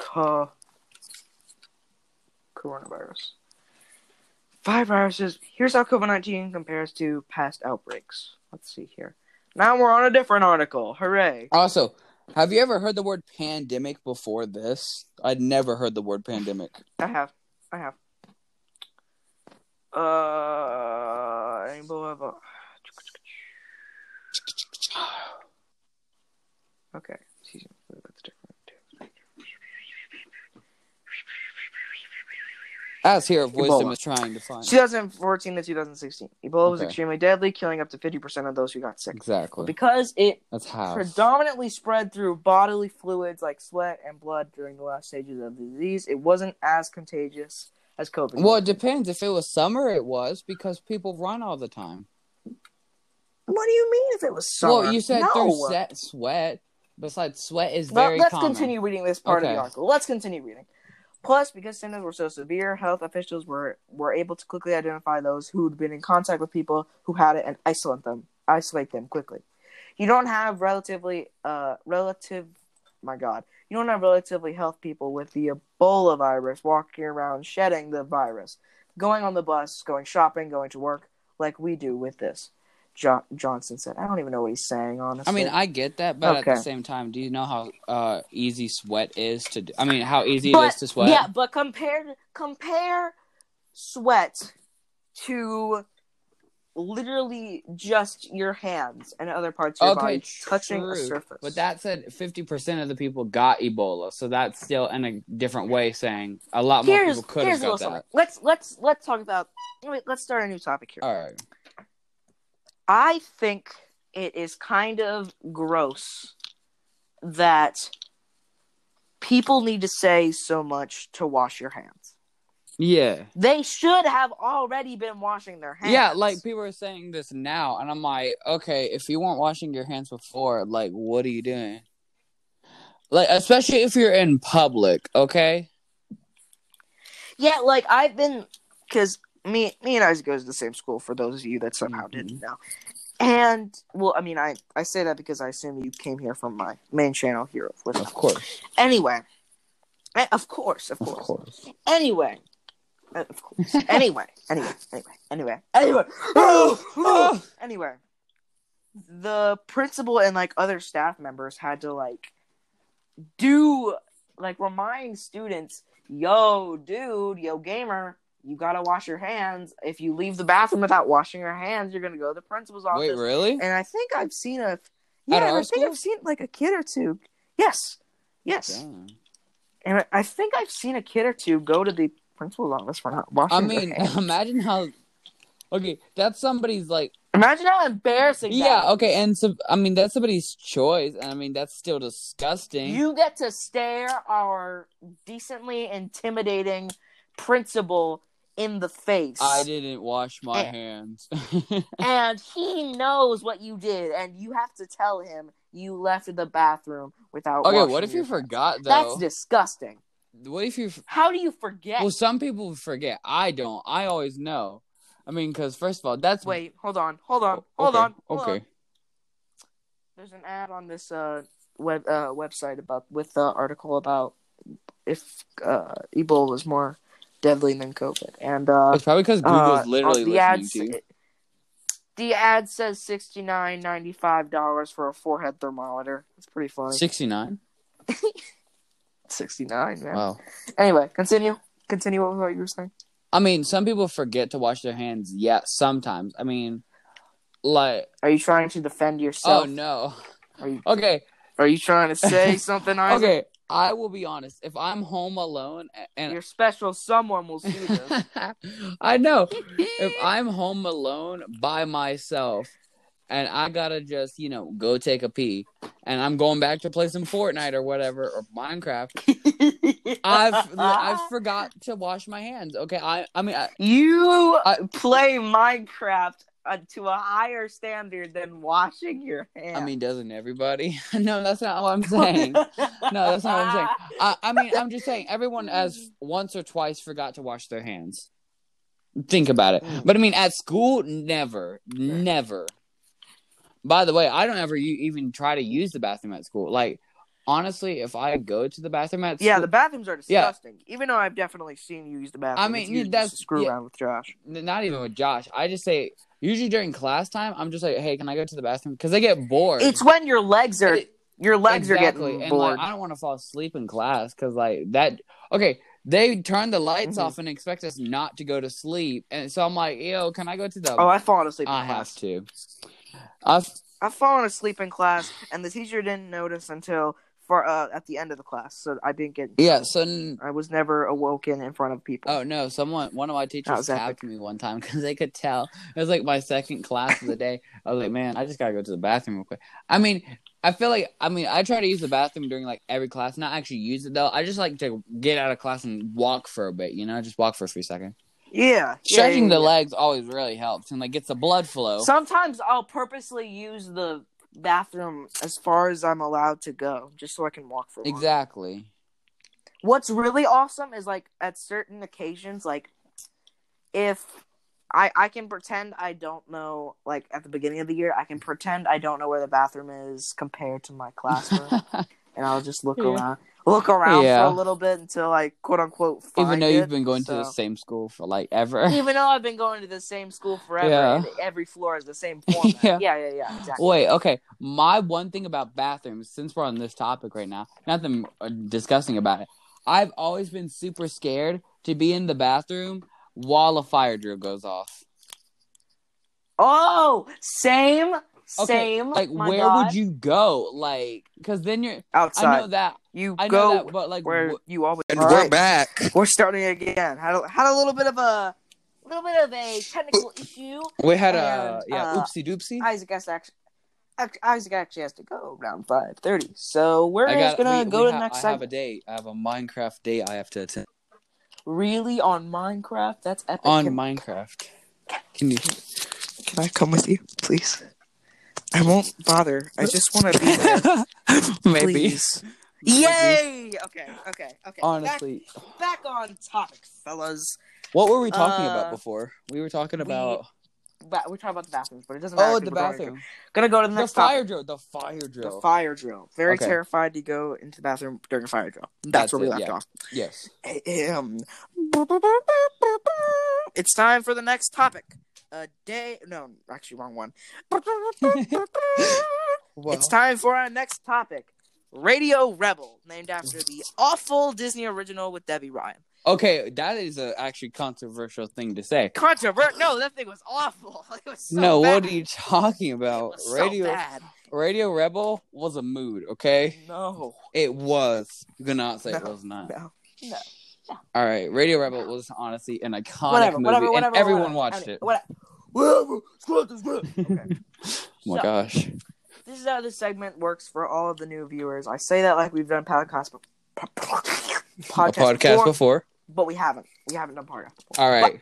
co- coronavirus. Five viruses. Here's how COVID nineteen compares to past outbreaks. Let's see here. Now we're on a different article. Hooray! Also, have you ever heard the word pandemic before this? I'd never heard the word pandemic. I have. I have. Uh. Okay. Season four, that's different. As here, wisdom Ebola. is trying to find 2014 to 2016. Ebola was Okay. extremely deadly, killing up to 50% of those who got sick. exactly. Because it That's how. predominantly spread through bodily fluids like sweat and blood during the last stages of the disease, it wasn't as contagious as COVID. Well, it depends. If it was summer, it was because people run all the time. what do you mean if it was summer? Well, you said no. through set, sweat. Besides, sweat is Well, very let's common. continue reading this part of Okay. the article. Let's continue reading. Plus, because symptoms were so severe, health officials were, were able to quickly identify those who'd been in contact with people who had it and isolate them isolate them quickly. You don't have relatively uh relative my god. You don't have relatively healthy people with the Ebola virus walking around shedding the virus, going on the bus, going shopping, going to work, like we do with this. Jo- Johnson said. I don't even know what he's saying, honestly. I mean, I get that, but at the same time, do you know how uh, easy sweat is to? Do? I mean, how easy it but, is to sweat. Yeah, but compare compare sweat to literally just your hands and other parts of your Okay, body touching a surface. But that said, fifty percent of the people got Ebola, so that's still in a different way saying a lot more here's people could have got that. something. Let's let's let's talk about. Wait, let's start a new topic here. All right. I think it is kind of gross that people need to say so much to wash your hands. Yeah. They should have already been washing their hands. Yeah, like people are saying this now, and I'm like, okay, if you weren't washing your hands before, like, what are you doing? Like, especially if you're in public, okay? Yeah, like I've been because me me and Isaac goes to the same school. For those of you that somehow Mhm. didn't know, And well, I mean, I I say that because I assume you came here from my main channel here of Wizard. Of course. Anyway, Eh, of course, of Of course. course. Anyway, Uh, of course. Anyway, anyway, anyway, anyway, anyway. anyway, the principal and like other staff members had to like do like remind students, "Yo, dude, yo, gamer." You gotta wash your hands. If you leave the bathroom without washing your hands, you're gonna go to the principal's office. Wait, really? And I think I've seen a yeah, I think school? I've seen like a kid or two. Yes, yes, Damn. and I- think I've seen a kid or two go to the principal's office for not washing. I mean, imagine how. Okay, that's somebody's like. imagine how embarrassing. Yeah. is. Okay, and so I mean that's somebody's choice, and I mean that's still disgusting. You get to stare our decently intimidating principal in the face. I didn't wash my Eh. hands. and he knows what you did, and you have to tell him you left the bathroom without. okay, what if you your- forgot though? That's disgusting. what if you? How do you forget? Well, some people forget. I don't. I always know. I mean, because first of all, that's Wait, hold on, hold on, hold okay, on. hold Okay. on. There's an ad on this uh web uh website about with the article about if uh Ebola was more deadly than COVID, and uh, It's probably because Google's uh, literally the ad, to you. the ad says sixty nine ninety five dollars for a forehead thermometer. It's pretty funny. Sixty nine. Sixty nine, man. Wow. Anyway, continue. Continue with what you were saying. I mean, some people forget to wash their hands. Yeah, sometimes. I mean, like, Are you trying to defend yourself? oh no. Are you Okay, Are you trying to say something? Isaac? okay. I will be honest. If I'm home alone and you're special someone will see this. I know. If I'm home alone by myself and I gotta just, you know, go take a pee and I'm going back to play some Fortnite or whatever or Minecraft, I've I forgot to wash my hands. Okay, I I mean I, you I- play Minecraft uh, to a higher standard than washing your hands. I mean doesn't everybody? no, that's not what I'm saying. No, that's not what I'm saying. I, I mean I'm just saying everyone has once or twice forgot to wash their hands. Think about it. But I mean at school never, never. By the way, I don't ever u- even try to use the bathroom at school. Like honestly, if I go to the bathroom at school, Yeah, the bathrooms are Yeah. disgusting. Even though I've definitely seen you use the bathroom. I mean, that's- screw yeah. around with Josh. Not even with Josh. I just say usually during class time, I'm just like, hey, can I go to the bathroom? Because they get bored. It's when your legs are It- your legs exactly. are getting and bored. like I don't want to fall asleep in class because like that. Okay, they turn the lights Mhm. off and expect us not to go to sleep, and so I'm like, yo, can I go to the? oh, I've fallen asleep. In I class. have to. I've I've fallen asleep in class, and the teacher didn't notice until for uh, at the end of the class, so I didn't get. yeah. So n- I was never awoken in front of people. oh no, someone one of my teachers tapped me one time because they could tell it was like my second class of the day. I was like, man, I just gotta go to the bathroom real quick. I mean. I feel like I mean I try to use the bathroom during like every class, not actually use it though. I just like to get out of class and walk for a bit, you know, just walk for a few seconds. Yeah, yeah, Stretching yeah, the yeah. legs always really helps and like gets the blood flow. Sometimes I'll purposely use the bathroom as far as I'm allowed to go, just so I can walk for. longer. exactly. What's really awesome is like at certain occasions, like if I I can pretend I don't know, like at the beginning of the year, I can pretend I don't know where the bathroom is compared to my classroom, and I'll just look Yeah. around, look around Yeah. for a little bit until I quote unquote Even though it. you've been going to the same school for like ever. Even though I've been going to the same school forever, Yeah. and every floor is the same format. Yeah. yeah, yeah, yeah, exactly. Wait, okay. My one thing about bathrooms, since we're on this topic right now, nothing uh, disgusting about it. I've always been super scared to be in the bathroom while a fire drill goes off. Oh, same, Okay, same. Like, my where God. would you go? Like, because then you're. outside? I know that. You I know go that, but like, where wh- you always. And All we're back. We're starting again. Had a, had a little bit of a little bit of a technical issue. we had a yeah, uh, oopsie doopsie. Isaac has to actually. act- Isaac actually has to go around five thirty, so we're I just gonna we- go we to the next I have a date. I have a Minecraft date I have to attend Really on Minecraft? That's epic. on can, Minecraft. Can you? can I come with you, please? I won't bother. I just want to be there. Maybe. Please. Yay! Okay, okay, okay. Honestly, back, back on topic, fellas. what were we talking Uh, about before? We were talking about. ba- we talked about the bathrooms, but it doesn't matter. Oh, the we're going- bathroom. Gonna go to the The next fire topic. drill. The fire drill. The fire drill. Very Okay. terrified to go into the bathroom during a fire drill. That's, That's where we it, left yeah. off. yes. It's time for the next topic. A day. No, actually, wrong one. It's time for our next topic. Radio Rebel, named after the awful Disney original with Debby Ryan. Okay, that is a actually controversial thing to say. Controversial? No, that thing was awful. It was so no, bad. what are you talking about? Radio so. Radio Rebel was a mood, okay? No, It was. You cannot say it was not. no, no. All right, Radio Rebel was honestly an iconic Whatever, movie, whatever, and whatever. everyone whatever. watched Any- it. Whatever. Whatever. Screw it, screw it. Okay. Oh my So- gosh. This is how this segment works for all of the new viewers. I say that like we've done podcast, be- A podcast, podcast before, before. but we haven't. We haven't done podcast before. All right,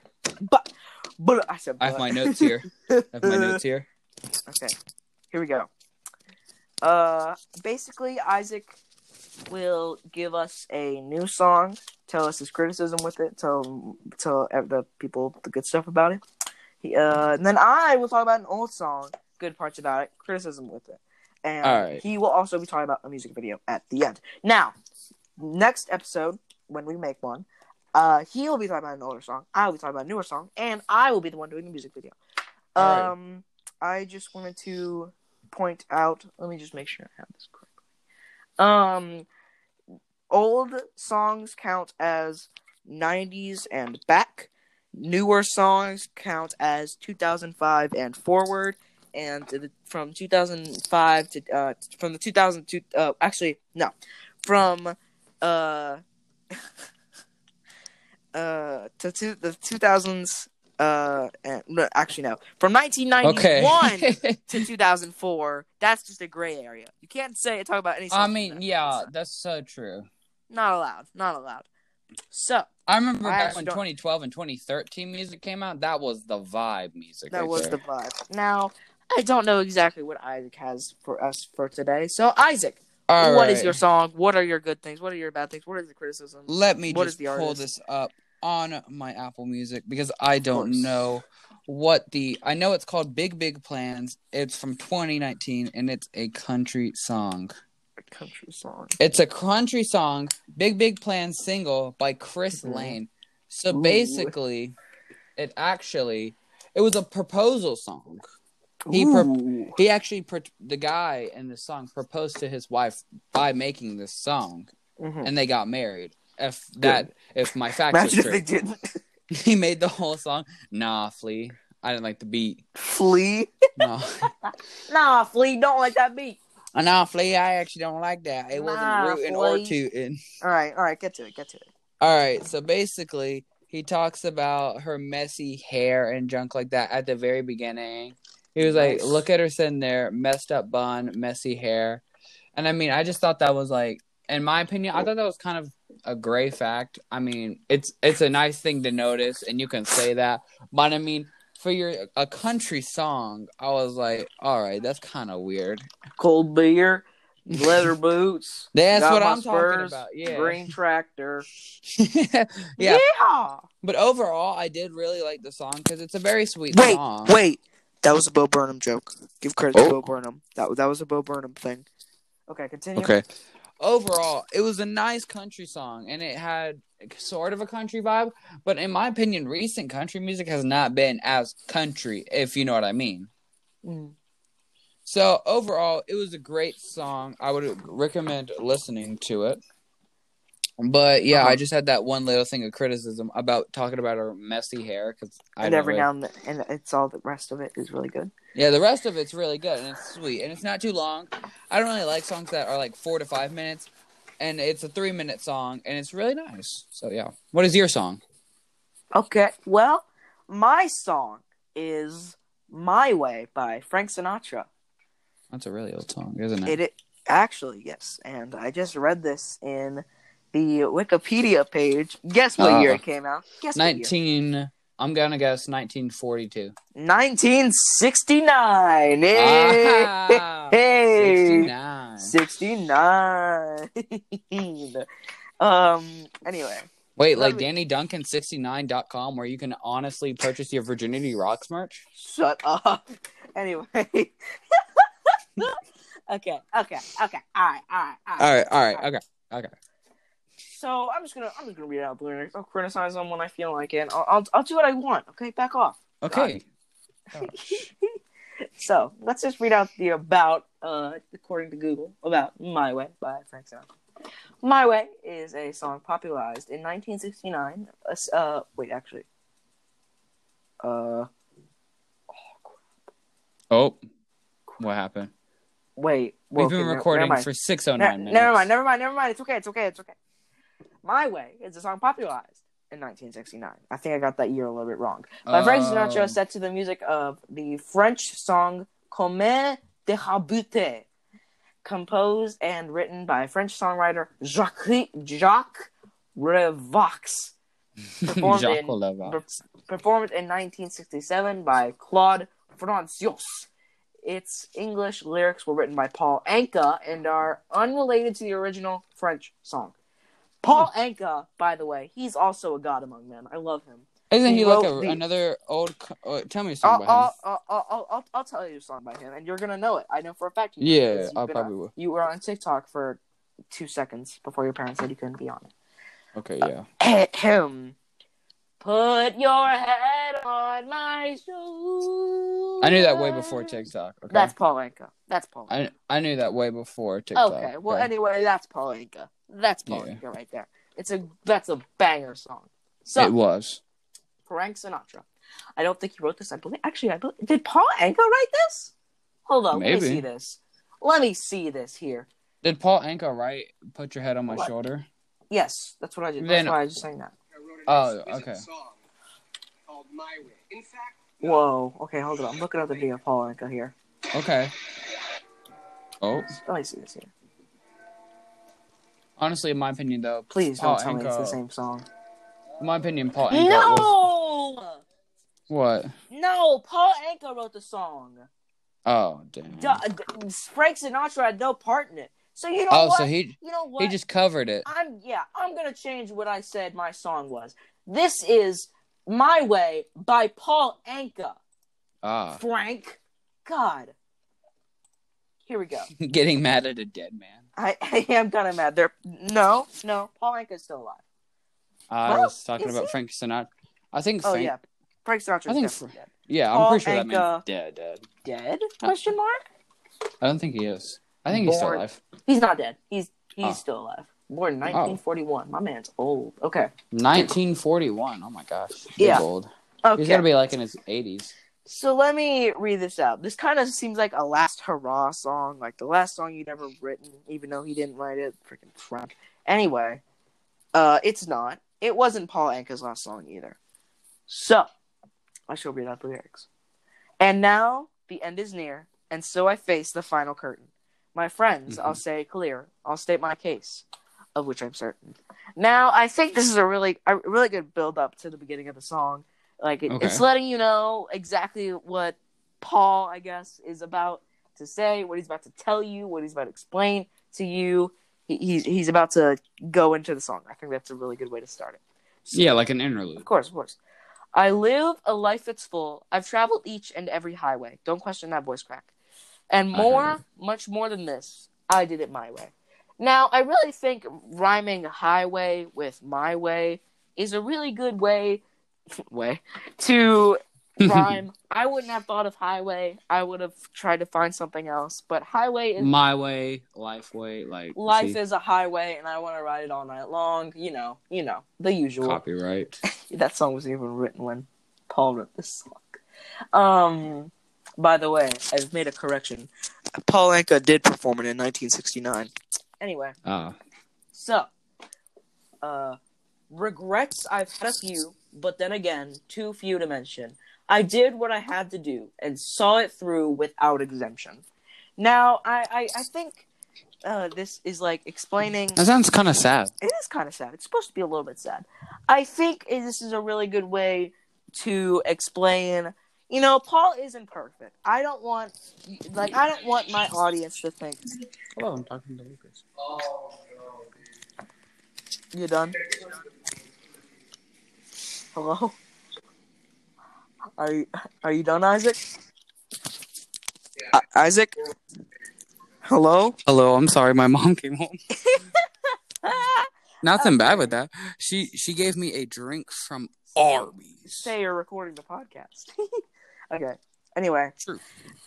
But, but I said. I have but. my notes here. I have my notes here. Okay, here we go. Uh, basically, Isaac will give us a new song, tell us his criticism with it, tell tell the people the good stuff about it. He, uh, and then I will talk about an old song, good parts about it, criticism with it, and Alright. he will also be talking about a music video at the end. Now, next episode when we make one. Uh, he will be talking about an older song. I will be talking about a newer song, and I will be the one doing the music video. Um, I just wanted to point out. Let me just make sure I have this correctly. Um, old songs count as '90s and back. Newer songs count as 2005 and forward, and from 2005 to uh, from the 2002. Uh, actually, no, from uh, uh, to, to the 2000s. Uh, no, actually, no, from 1991 Okay. to 2004, that's just a gray area. You can't say talk about any. I mean, yeah, that's so true. not allowed. Not allowed. So I remember I back when don't- 2012 and 2013 music came out. That was the vibe music. that right was there. the vibe. Now I don't know exactly what Isaac has for us for today. So Isaac, All what is right. your song? What are your good things? What are your bad things? what is the criticism Let me What just is pull artist? this up on my Apple Music because I don't know what the. I know it's called Big Big Plans. It's from 2019 and it's a country song. A Country song. It's a country song, Big Big Plans single by Chris Mhm. Lane. So Ooh. basically, it actually it was a proposal song. He pro- He actually pro- the guy in the song proposed to his wife by making this song, Mhm. and they got married. If that, if my facts Imagine are if true, they didn't he made the whole song. Nah, flea. I didn't like the beat. Flea. No, Nah, Flea. Don't like that beat. Uh, nah, flea. I actually don't like that. It Nah, wasn't rooting or flea. tooting. All right, all right. Get to it. Get to it. All right, so basically, he talks about her messy hair and junk like that at the very beginning. He was like, Nice. "Look at her sitting there, messed up bun, messy hair," and I mean, I just thought that was like, in my opinion, I thought that was kind of a gray fact. I mean, it's it's a nice thing to notice, and you can say that, but I mean, for your a country song, I was like, all right, that's kind of weird. Cold beer, leather boots. That's what I'm talking about. Yeah, Green tractor. yeah. Yeehaw! But overall, I did really like the song because it's a very sweet Wait, song. wait. That was a Bo Burnham joke. Give credit Oh. to Bo oh. Burnham. That that was a Bo Burnham thing. Okay, continue. Okay. Overall, it was a nice country song and it had sort of a country vibe, but in my opinion, recent country music has not been as country, if you know what I mean. Mm. So overall, it was a great song. I would recommend listening to it. But yeah, Uh-huh. I just had that one little thing of criticism about talking about her messy hair because I And every now and then, and it's all the rest of it is really good. Yeah, the rest of it's really good and it's sweet and it's not too long. I don't really like songs that are like four to five minutes, and it's a three minute song and it's really nice. So yeah, what is your song? Okay, well, my song is "My Way" by Frank Sinatra. That's a really old song, isn't it? It, it actually yes, and I just read this in the Wikipedia page. Guess what Ah. year it came out? Guess what year? Nineteen. I'm gonna guess 1942. 1969. Hey, Ah, hey. 69. 69. um. Anyway, Wait, Let like me- DannyDuncan69.com where you can honestly purchase your Virginity Rocks merch? Shut up. Anyway. okay, okay, okay. All right, all right, all right. All right, all right, okay, okay. So I'm just gonna I'm just gonna read out the lyrics. I'll criticize them when I feel like it. I'll I'll, I'll do what I want. Okay, back off. Okay. So let's just read out the about, uh, according to Google, about "My Way" by Frank Sinatra. "My Way" is a song popularized in 1969. Uh, Uh, wait, actually, uh, Oh, Oh. what happened? wait. We've okay, been never- recording never mind. for 609 Ne- minutes. never mind, never mind, never mind. It's okay, it's okay, it's okay. "My Way" is a song popularized in 1969. I think I got that year a little bit wrong. By Frank Sinatra, Um, set to the music of the French song "Comme des Rabuté," composed and written by French songwriter Jacques Jacques Revox, performed Jacques in- Levax. performed in 1967 by Claude François. Its English lyrics were written by Paul Anka and are unrelated to the original French song. Paul Anka, by the way, he's also a god among men. I love him. Isn't he he like a, the- another old? uh, tell me a song I'll, about him. I'll, I'll, I'll, I'll, tell you a song by him, and you're gonna know it. I know for a fact. You Yeah, I probably on- will. You were on TikTok for two seconds before your parents said you couldn't be on it. Okay, yeah. it. Him. Put your head on my shoulder. I knew that way before TikTok. Okay. That's Paul Anka. That's Paul. Anka. I I knew that way before TikTok. Okay. Well, anyway, that's Paul Anka. That's Paul Yeah. Anka right there. It's a that's a banger song. So it was. Frank Sinatra. I don't think he wrote this. I believe actually, I believe did Paul Anka write this? Hold on, let me see this. Let me see this here. Did Paul Anka write "Put Your Head on My What? Shoulder"? Yes, that's what I did. That's why I was just saying that. I wrote an Oh, okay. song called My Way. In fact, Whoa. Okay, hold on. I'm looking at the video of Paul Anka here. Okay. Oh, Let me see this here. Honestly, in my opinion, though, Please Paul don't tell me it's the Anka- same song. In my opinion, Paul Anka was No, what? no. Paul Anka wrote the song. Oh, damn. Duh, d- Frank Sinatra had no part in it. So you know oh, what? so he you know what? he just covered it. I'm yeah, I'm gonna change what I said my song was. This is My Way by Paul Anka. Ah, Frank. God. Here we go. getting mad at a dead man. I, I am kinda mad. There no, no, Paul Anka's still alive. I Well, was talking is about he? Frank Sinatra. I think. Oh Frank, yeah. Frank Sinatra's I think definitely dead. Yeah, I'm pretty sure that Anka- man's dead. Dead. Dead? Uh, Question mark? I don't think he is. I think he's still alive. He's not dead. He's he's Oh. still alive. Born in 1941. My man's old. Okay. 1941. Oh my gosh. Big Yeah. old. Okay. He's gotta be like in his 80s. So let me read this out. This kind of seems like a last hurrah song, like the last song you'd ever written, even though he didn't write it. Freaking Frank. Anyway, uh, it's not. It wasn't Paul Anka's last song either. So, I shall read out the lyrics. And now the end is near, and so I face the final curtain. My friends, Mhm. I'll say clear. I'll state my case, of which I'm certain. Now, I think this is a really, a really good build up to the beginning of the song. Like it, Okay. it's letting you know exactly what Paul, I guess, is about to say, what he's about to tell you, what he's about to explain to you. He, he's he's about to go into the song. I think that's a really good way to start it. Yeah, like an interlude. Of course, of course. I live a life that's full. I've traveled each and every highway. Don't question that voice crack. And more, much more than this, I did it my way. Now, I really think rhyming highway with my way is a really good way way to rhyme. I wouldn't have thought of highway. I would have tried to find something else. But highway is My way, life way, like life see, is a highway, and I want to ride it all night long. You know, you know the usual. copyright. That song wasn't even written when Paul wrote this song. Um, by the way, I've made a correction. Paul Anka did perform it in 1969. Anyway, Ah, so, uh, regrets I've had a few, but then again, too few to mention. I did what I had to do and saw it through without exemption. Now, I, I, I think uh, this is like explaining. that sounds kind of sad. It is kind of sad. It's supposed to be a little bit sad. I think this is a really good way to explain. You know, Paul isn't perfect. I don't want, like, I don't want my audience to think. Hello, I'm talking to Lucas. You done? Hello. Are you are you done, Isaac? I- Isaac. Hello. Hello, I'm sorry, my mom came home. Nothing bad with that. She she gave me a drink from Arby's. Say you're recording the podcast. okay. Anyway, True.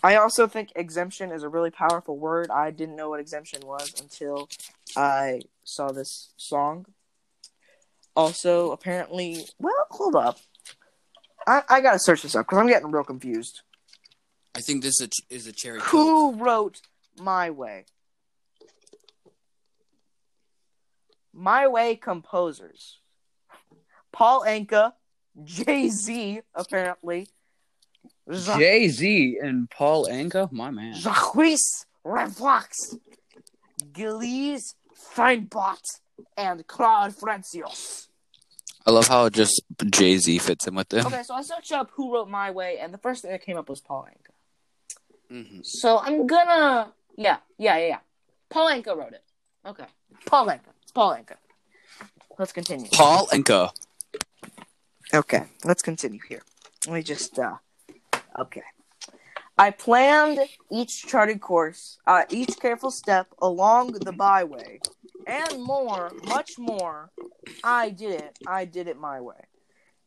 I also think exemption is a really powerful word. I didn't know what exemption was until I saw this song. Also, apparently, well, hold up. I, I gotta search this up because I'm getting real confused. I think this is a, ch- is a cherry coke. Who wrote My Way? My Way composers. Paul Anka, Jay Z, apparently. Jacques Jay Z and Paul Anka, my man. Jacques Reflex, Gilles Feinbot, and Claude François. I love how just Jay Z fits in with them. Okay, so I searched up who wrote My Way, and the first thing that came up was Paul Anka. Mhm. So I'm gonna, yeah, yeah, yeah, yeah. Paul Anka wrote it. Okay, Paul Anka. It's Paul Anka. Let's continue. Paul Anka. Okay, let's continue here. Let me just, uh, okay. I planned each charted course, uh, each careful step along the byway, and more, much more. I did it. I did it my way.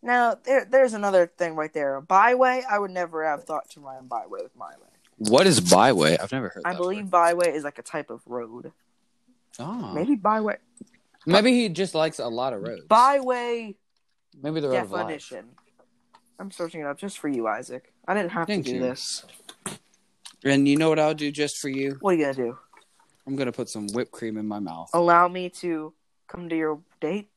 Now, there, there's another thing right there. A byway, I would never have thought to rhyme byway with my way. What is byway? I've never heard. I believe word. byway is like a type of road. Oh. Maybe byway. Maybe he just likes a lot of roads. Byway Maybe the road of life. definition. I'm searching it up just for you, Isaac. I didn't have Thank to do you. this. And you know what I'll do just for you? What are you gonna do? I'm gonna put some whipped cream in my mouth. allow me to come to your date?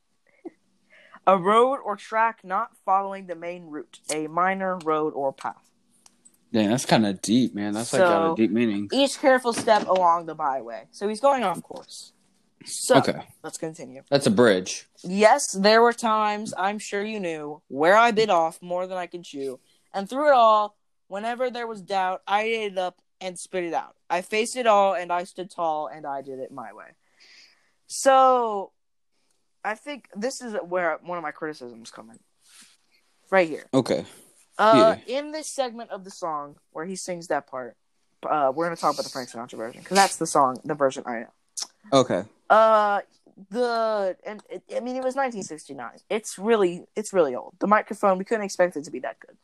a road or track not following the main route, a minor road or path. Yeah, that's kind of deep, man. That's like got a deep meaning. Each careful step along the byway. So he's going off course. So Okay, let's continue. that's a bridge. Yes, there were times, I'm sure you knew, where I bit off more than I could chew. And through it all, whenever there was doubt, I ate it up and spit it out. I faced it all and I stood tall and I did it my way. So, I think this is where one of my criticisms come in. Right here. Okay. Uh, in this segment of the song where he sings that part, uh, we're gonna talk about the Frank Sinatra version because that's the song, the version I know. Okay. Uh, the and it, I mean it was 1969. It's really it's really old. The microphone we couldn't expect it to be that good,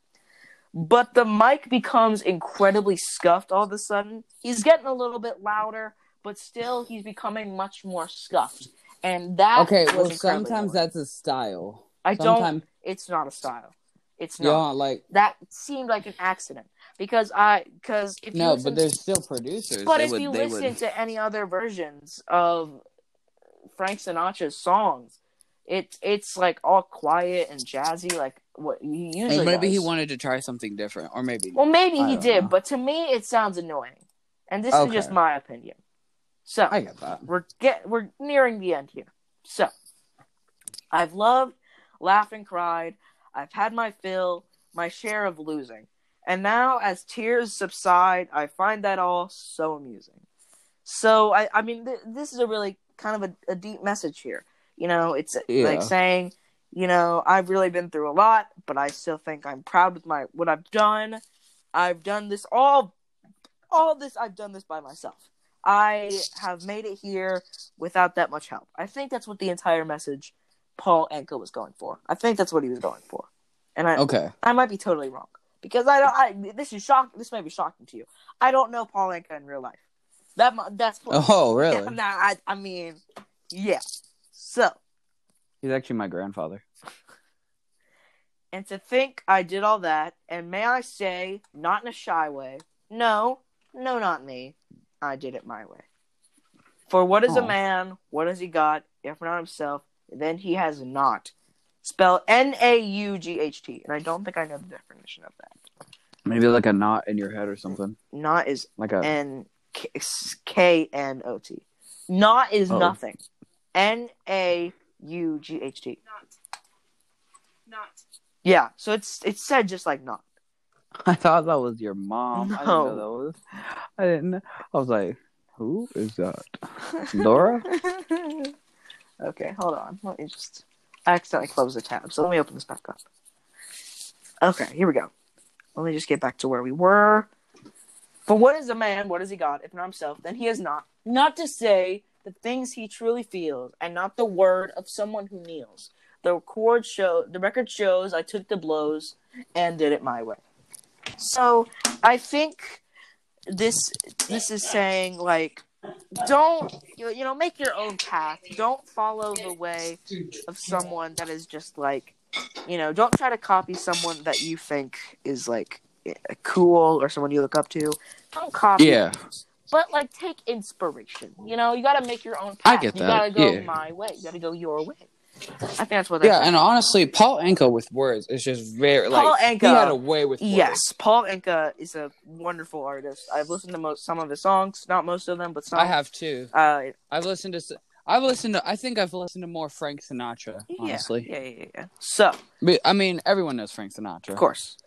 but the mic becomes incredibly scuffed all of a sudden. He's getting a little bit louder, but still he's becoming much more scuffed, and that Okay. was Well, sometimes that's a style. I don't. It's not a style. It's not. don't like. That seemed like an accident because I because if you No, but there's still producers. but They if would- you they listen would- to any other versions of Frank Sinatra's songs, it it's like all quiet and jazzy, like what he usually. Or maybe he wanted to try something different, or maybe. Well, maybe I he did, know. but to me, it sounds annoying, and this is just my opinion. So I get that. we're get we're nearing the end here. So I've loved, laughed, and cried. I've had my fill, my share of losing. And now as tears subside, I find that all so amusing. So I I mean th- this is a really kind of a, a deep message here. You know, it's Yeah. like saying, you know, I've really been through a lot, but I still think I'm proud with my what I've done. I've done this all all this I've done this by myself. I have made it here without that much help. I think that's what the entire message Paul Anka was going for. I think that's what he was going for. And I Okay. I might be totally wrong because I don't. I this is shock. This may be shocking to you. I don't know Paul Anka in real life. That that's Oh, really? Yeah, nah, I I mean, yeah. So He's actually my grandfather. and to think I did all that, and may I say, not in a shy way. No, no, not me. I did it my way. For what is a man? What has he got? If not himself, then he has not. Spell N A U G H T, and I don't think I know the definition of that. Maybe like a knot in your head or something. Knot is Like a. N K N O T. Knot is Oh. nothing. N A U G H T. Not. Not. Yeah, so it's it's said just like not. I thought that was your mom. I didn't No. know that was. I didn't. know. I was like, who is that? Laura? okay, hold on. Let me just I accidentally closed the tab, so let me open this back up. Okay, here we go. Let me just get back to where we were. For what is a man? What has he got? If not himself, then he is not. Not to say the things he truly feels, and not the word of someone who kneels. The record show, the record shows, I took the blows and did it my way. So I think this this is saying like don't you, you know make your own path don't follow the way of someone that is just like you know don't try to copy someone that you think is like cool or someone you look up to don't copy Yeah. them. But like take inspiration you know you got to make your own path. I get you got to go yeah. my way you got to go your way i think that's what Yeah, that's and honestly, Paul Anka with words is just very like Paul he Anka- had a way with words. Yes, Paul Anka is a wonderful artist. I've listened to most some of his songs, not most of them, but some. I have too. Uh, I've listened to. I've listened to. I think I've listened to more Frank Sinatra. yeah, Honestly, yeah, yeah, yeah. So, But, I mean, everyone knows Frank Sinatra. of course.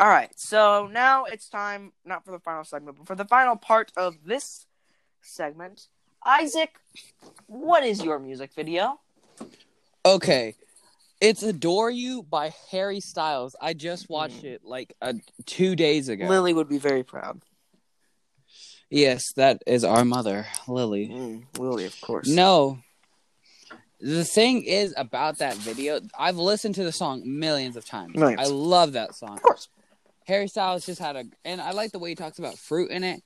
All right, so now it's time not for the final segment, but for the final part of this segment. Isaac, what is your music video? Okay, it's "Adore You" by Harry Styles. I just watched Mm. it like uh, two days ago. Lily would be very proud. Yes, that is our mother, Lily. Mm, Lily, of course. No. The thing is about that video, I've listened to the song millions of times. Millions. I love that song. of course. Harry Styles just had a, and I like the way he talks about fruit in it.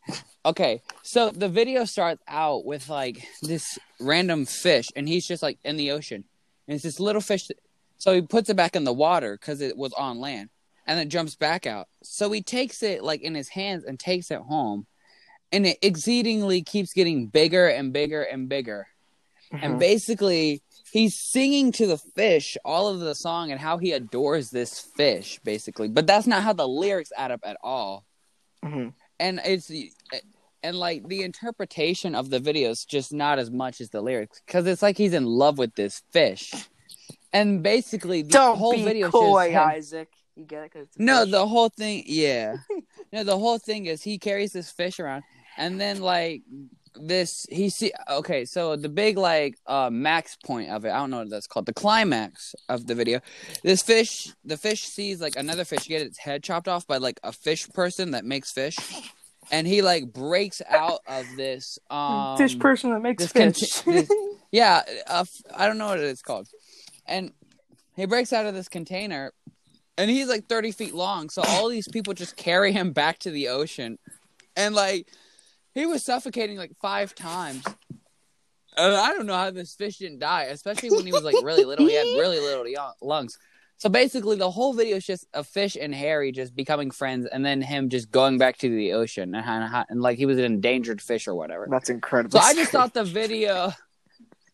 Okay, so the video starts out with like this random fish, and he's just like in the ocean, and it's this little fish. So he puts it back in the water because it was on land, and it jumps back out. So he takes it like in his hands and takes it home, and it exceedingly keeps getting bigger and bigger and bigger. And Mhm. basically, he's singing to the fish all of the song and how he adores this fish, basically. But that's not how the lyrics add up at all. Mhm. And it's and like the interpretation of the video is just not as much as the lyrics because it's like he's in love with this fish. And basically, the Don't whole be video is coy, him- Isaac. You get it? 'Cause no, fish. the whole thing, yeah. no, the whole thing is he carries this fish around, and then like this, he see. Okay, so the big like uh max point of it, I don't know what that's called. The climax of the video, this fish, the fish sees like another fish get its head chopped off by like a fish person that makes fish, and he like breaks out of this um fish person that makes fish. this- yeah, uh, I don't know what it's called. And he breaks out of this container, and he's like 30 feet long. So all these people just carry him back to the ocean. And like, he was suffocating like five times. And I don't know how this fish didn't die, especially when he was like really little. He had really little lungs. So basically, the whole video is just a fish and Harry just becoming friends, and then him just going back to the ocean, and, and, and like he was an endangered fish or whatever. That's incredible. So I just thought the video,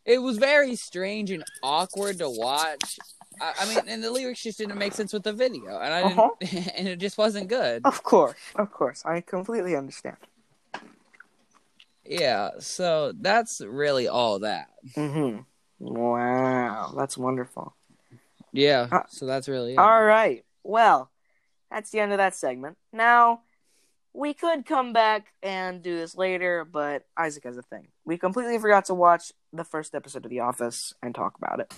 it was very strange and awkward to watch. I, I mean, and the lyrics just didn't make sense with the video, and I didn't, Uh-huh. and it just wasn't good. Of course, of course, I completely understand. Yeah, so that's really all that. Mm-hmm. Wow, that's wonderful. Yeah, Uh, so that's really it. All right, well, that's the end of that segment. Now, we could come back and do this later, but Isaac has a thing. We completely forgot to watch the first episode of The Office and talk about it,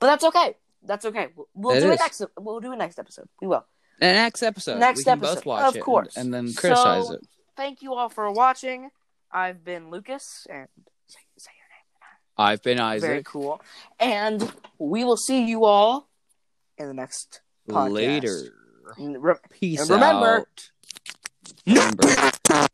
but that's okay. That's okay. We'll, we'll It do it is. next. We'll do it next episode. We will. The next episode, Next we can episode, both watch of it course. and, and then criticize So- it. Thank you all for watching. I've been Lucas, and say, say your name. I've been name. Very cool. And we will see you all in the next podcast. Later. Re- Peace And remember- out. Remember.